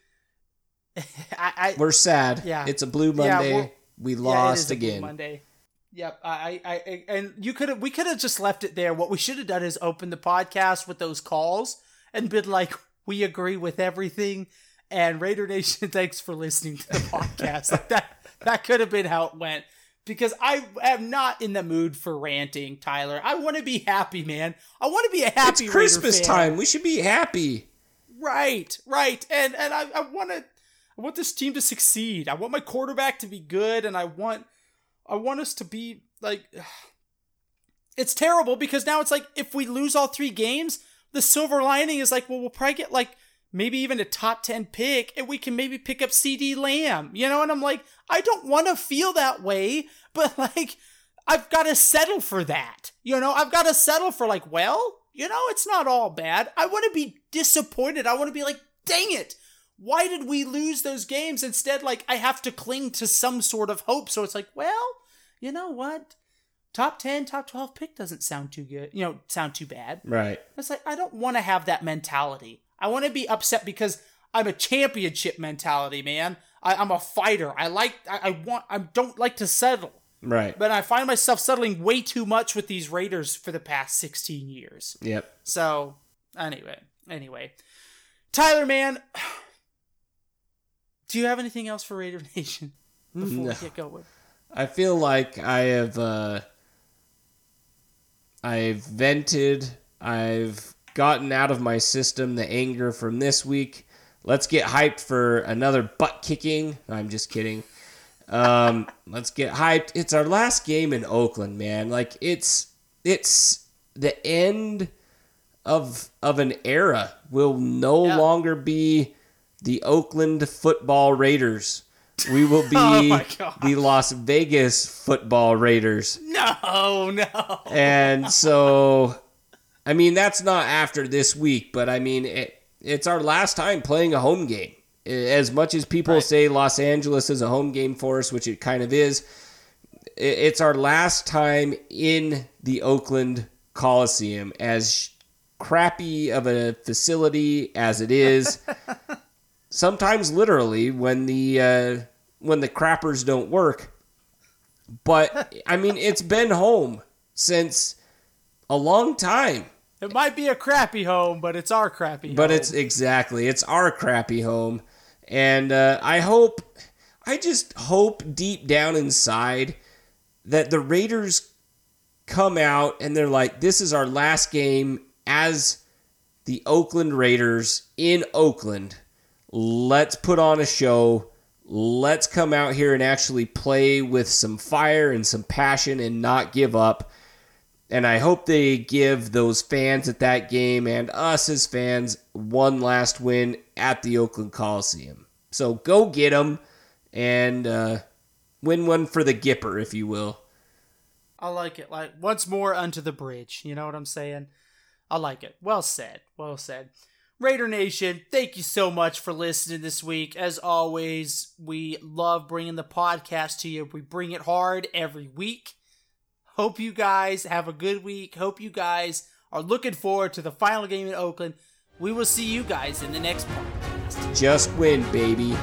I, I We're sad. Yeah. It's a Blue Monday. well- we lost Blue again. Monday. Yep, I, I, I, and you could have, we could have just left it there. What we should have done is open the podcast with those calls and been like, we agree with everything. And Raider Nation, thanks for listening to the podcast. like that, that could have been how it went. Because I am not in the mood for ranting, Tyler. I want to be happy, man. I want to be a happy. It's Christmas time. We should be happy. Right, right. And and I, I want to I want this team to succeed. I want my quarterback to be good and I want I want us to be like it's terrible because now it's like if we lose all three games, the silver lining is like, well, we'll probably get like maybe even a top 10 pick and we can maybe pick up CeeDee Lamb. You know, and I'm like, I don't want to feel that way, but like I've got to settle for that. You know, I've got to settle for like, well, you know, it's not all bad. I want to be disappointed. I want to be like, dang it. Why did we lose those games? Instead, like, I have to cling to some sort of hope. So it's like, well, you know what? Top 10, top 12 pick doesn't sound too good, you know, sound too bad. Right. It's like, I don't want to have that mentality. I want to be upset because I'm a championship mentality, man. I, I'm a fighter. I like, I, I want, I don't like to settle. Right. But I find myself settling way too much with these Raiders for the past 16 years. Yep. So, anyway, anyway. Tyler, man, do you have anything else for Raider Nation before No. we get going? I feel like I have uh I've vented, I've gotten out of my system the anger from this week. Let's get hyped for another butt kicking. I'm just kidding. Um, let's get hyped. It's our last game in Oakland, man. Like it's it's the end of of an era. We'll no Yeah. longer be the Oakland Football Raiders. We will be Oh the Las Vegas Football Raiders. No, no. And so, I mean, that's not after this week, but I mean, it, it's our last time playing a home game. As much as people Right. say Los Angeles is a home game for us, which it kind of is, it's our last time in the Oakland Coliseum. As crappy of a facility as it is, sometimes literally when the uh, when the crappers don't work. But I mean, it's been home since a long time. It might be a crappy home, but it's our crappy home. But home. it's exactly it's our crappy home, and uh, I hope, I just hope deep down inside that the Raiders come out and they're like, this is our last game as the Oakland Raiders in Oakland. Let's put on a show. Let's come out here and actually play with some fire and some passion and not give up. And I hope they give those fans at that game and us as fans one last win at the Oakland Coliseum. So go get them and uh, win one for the Gipper, if you will. I like it. Like once more unto the bridge. You know what I'm saying? I like it. Well said. Well said. Raider Nation, thank you so much for listening this week. As always, we love bringing the podcast to you. We bring it hard every week. Hope you guys have a good week. Hope you guys are looking forward to the final game in Oakland. We will see you guys in the next podcast. Just win, baby.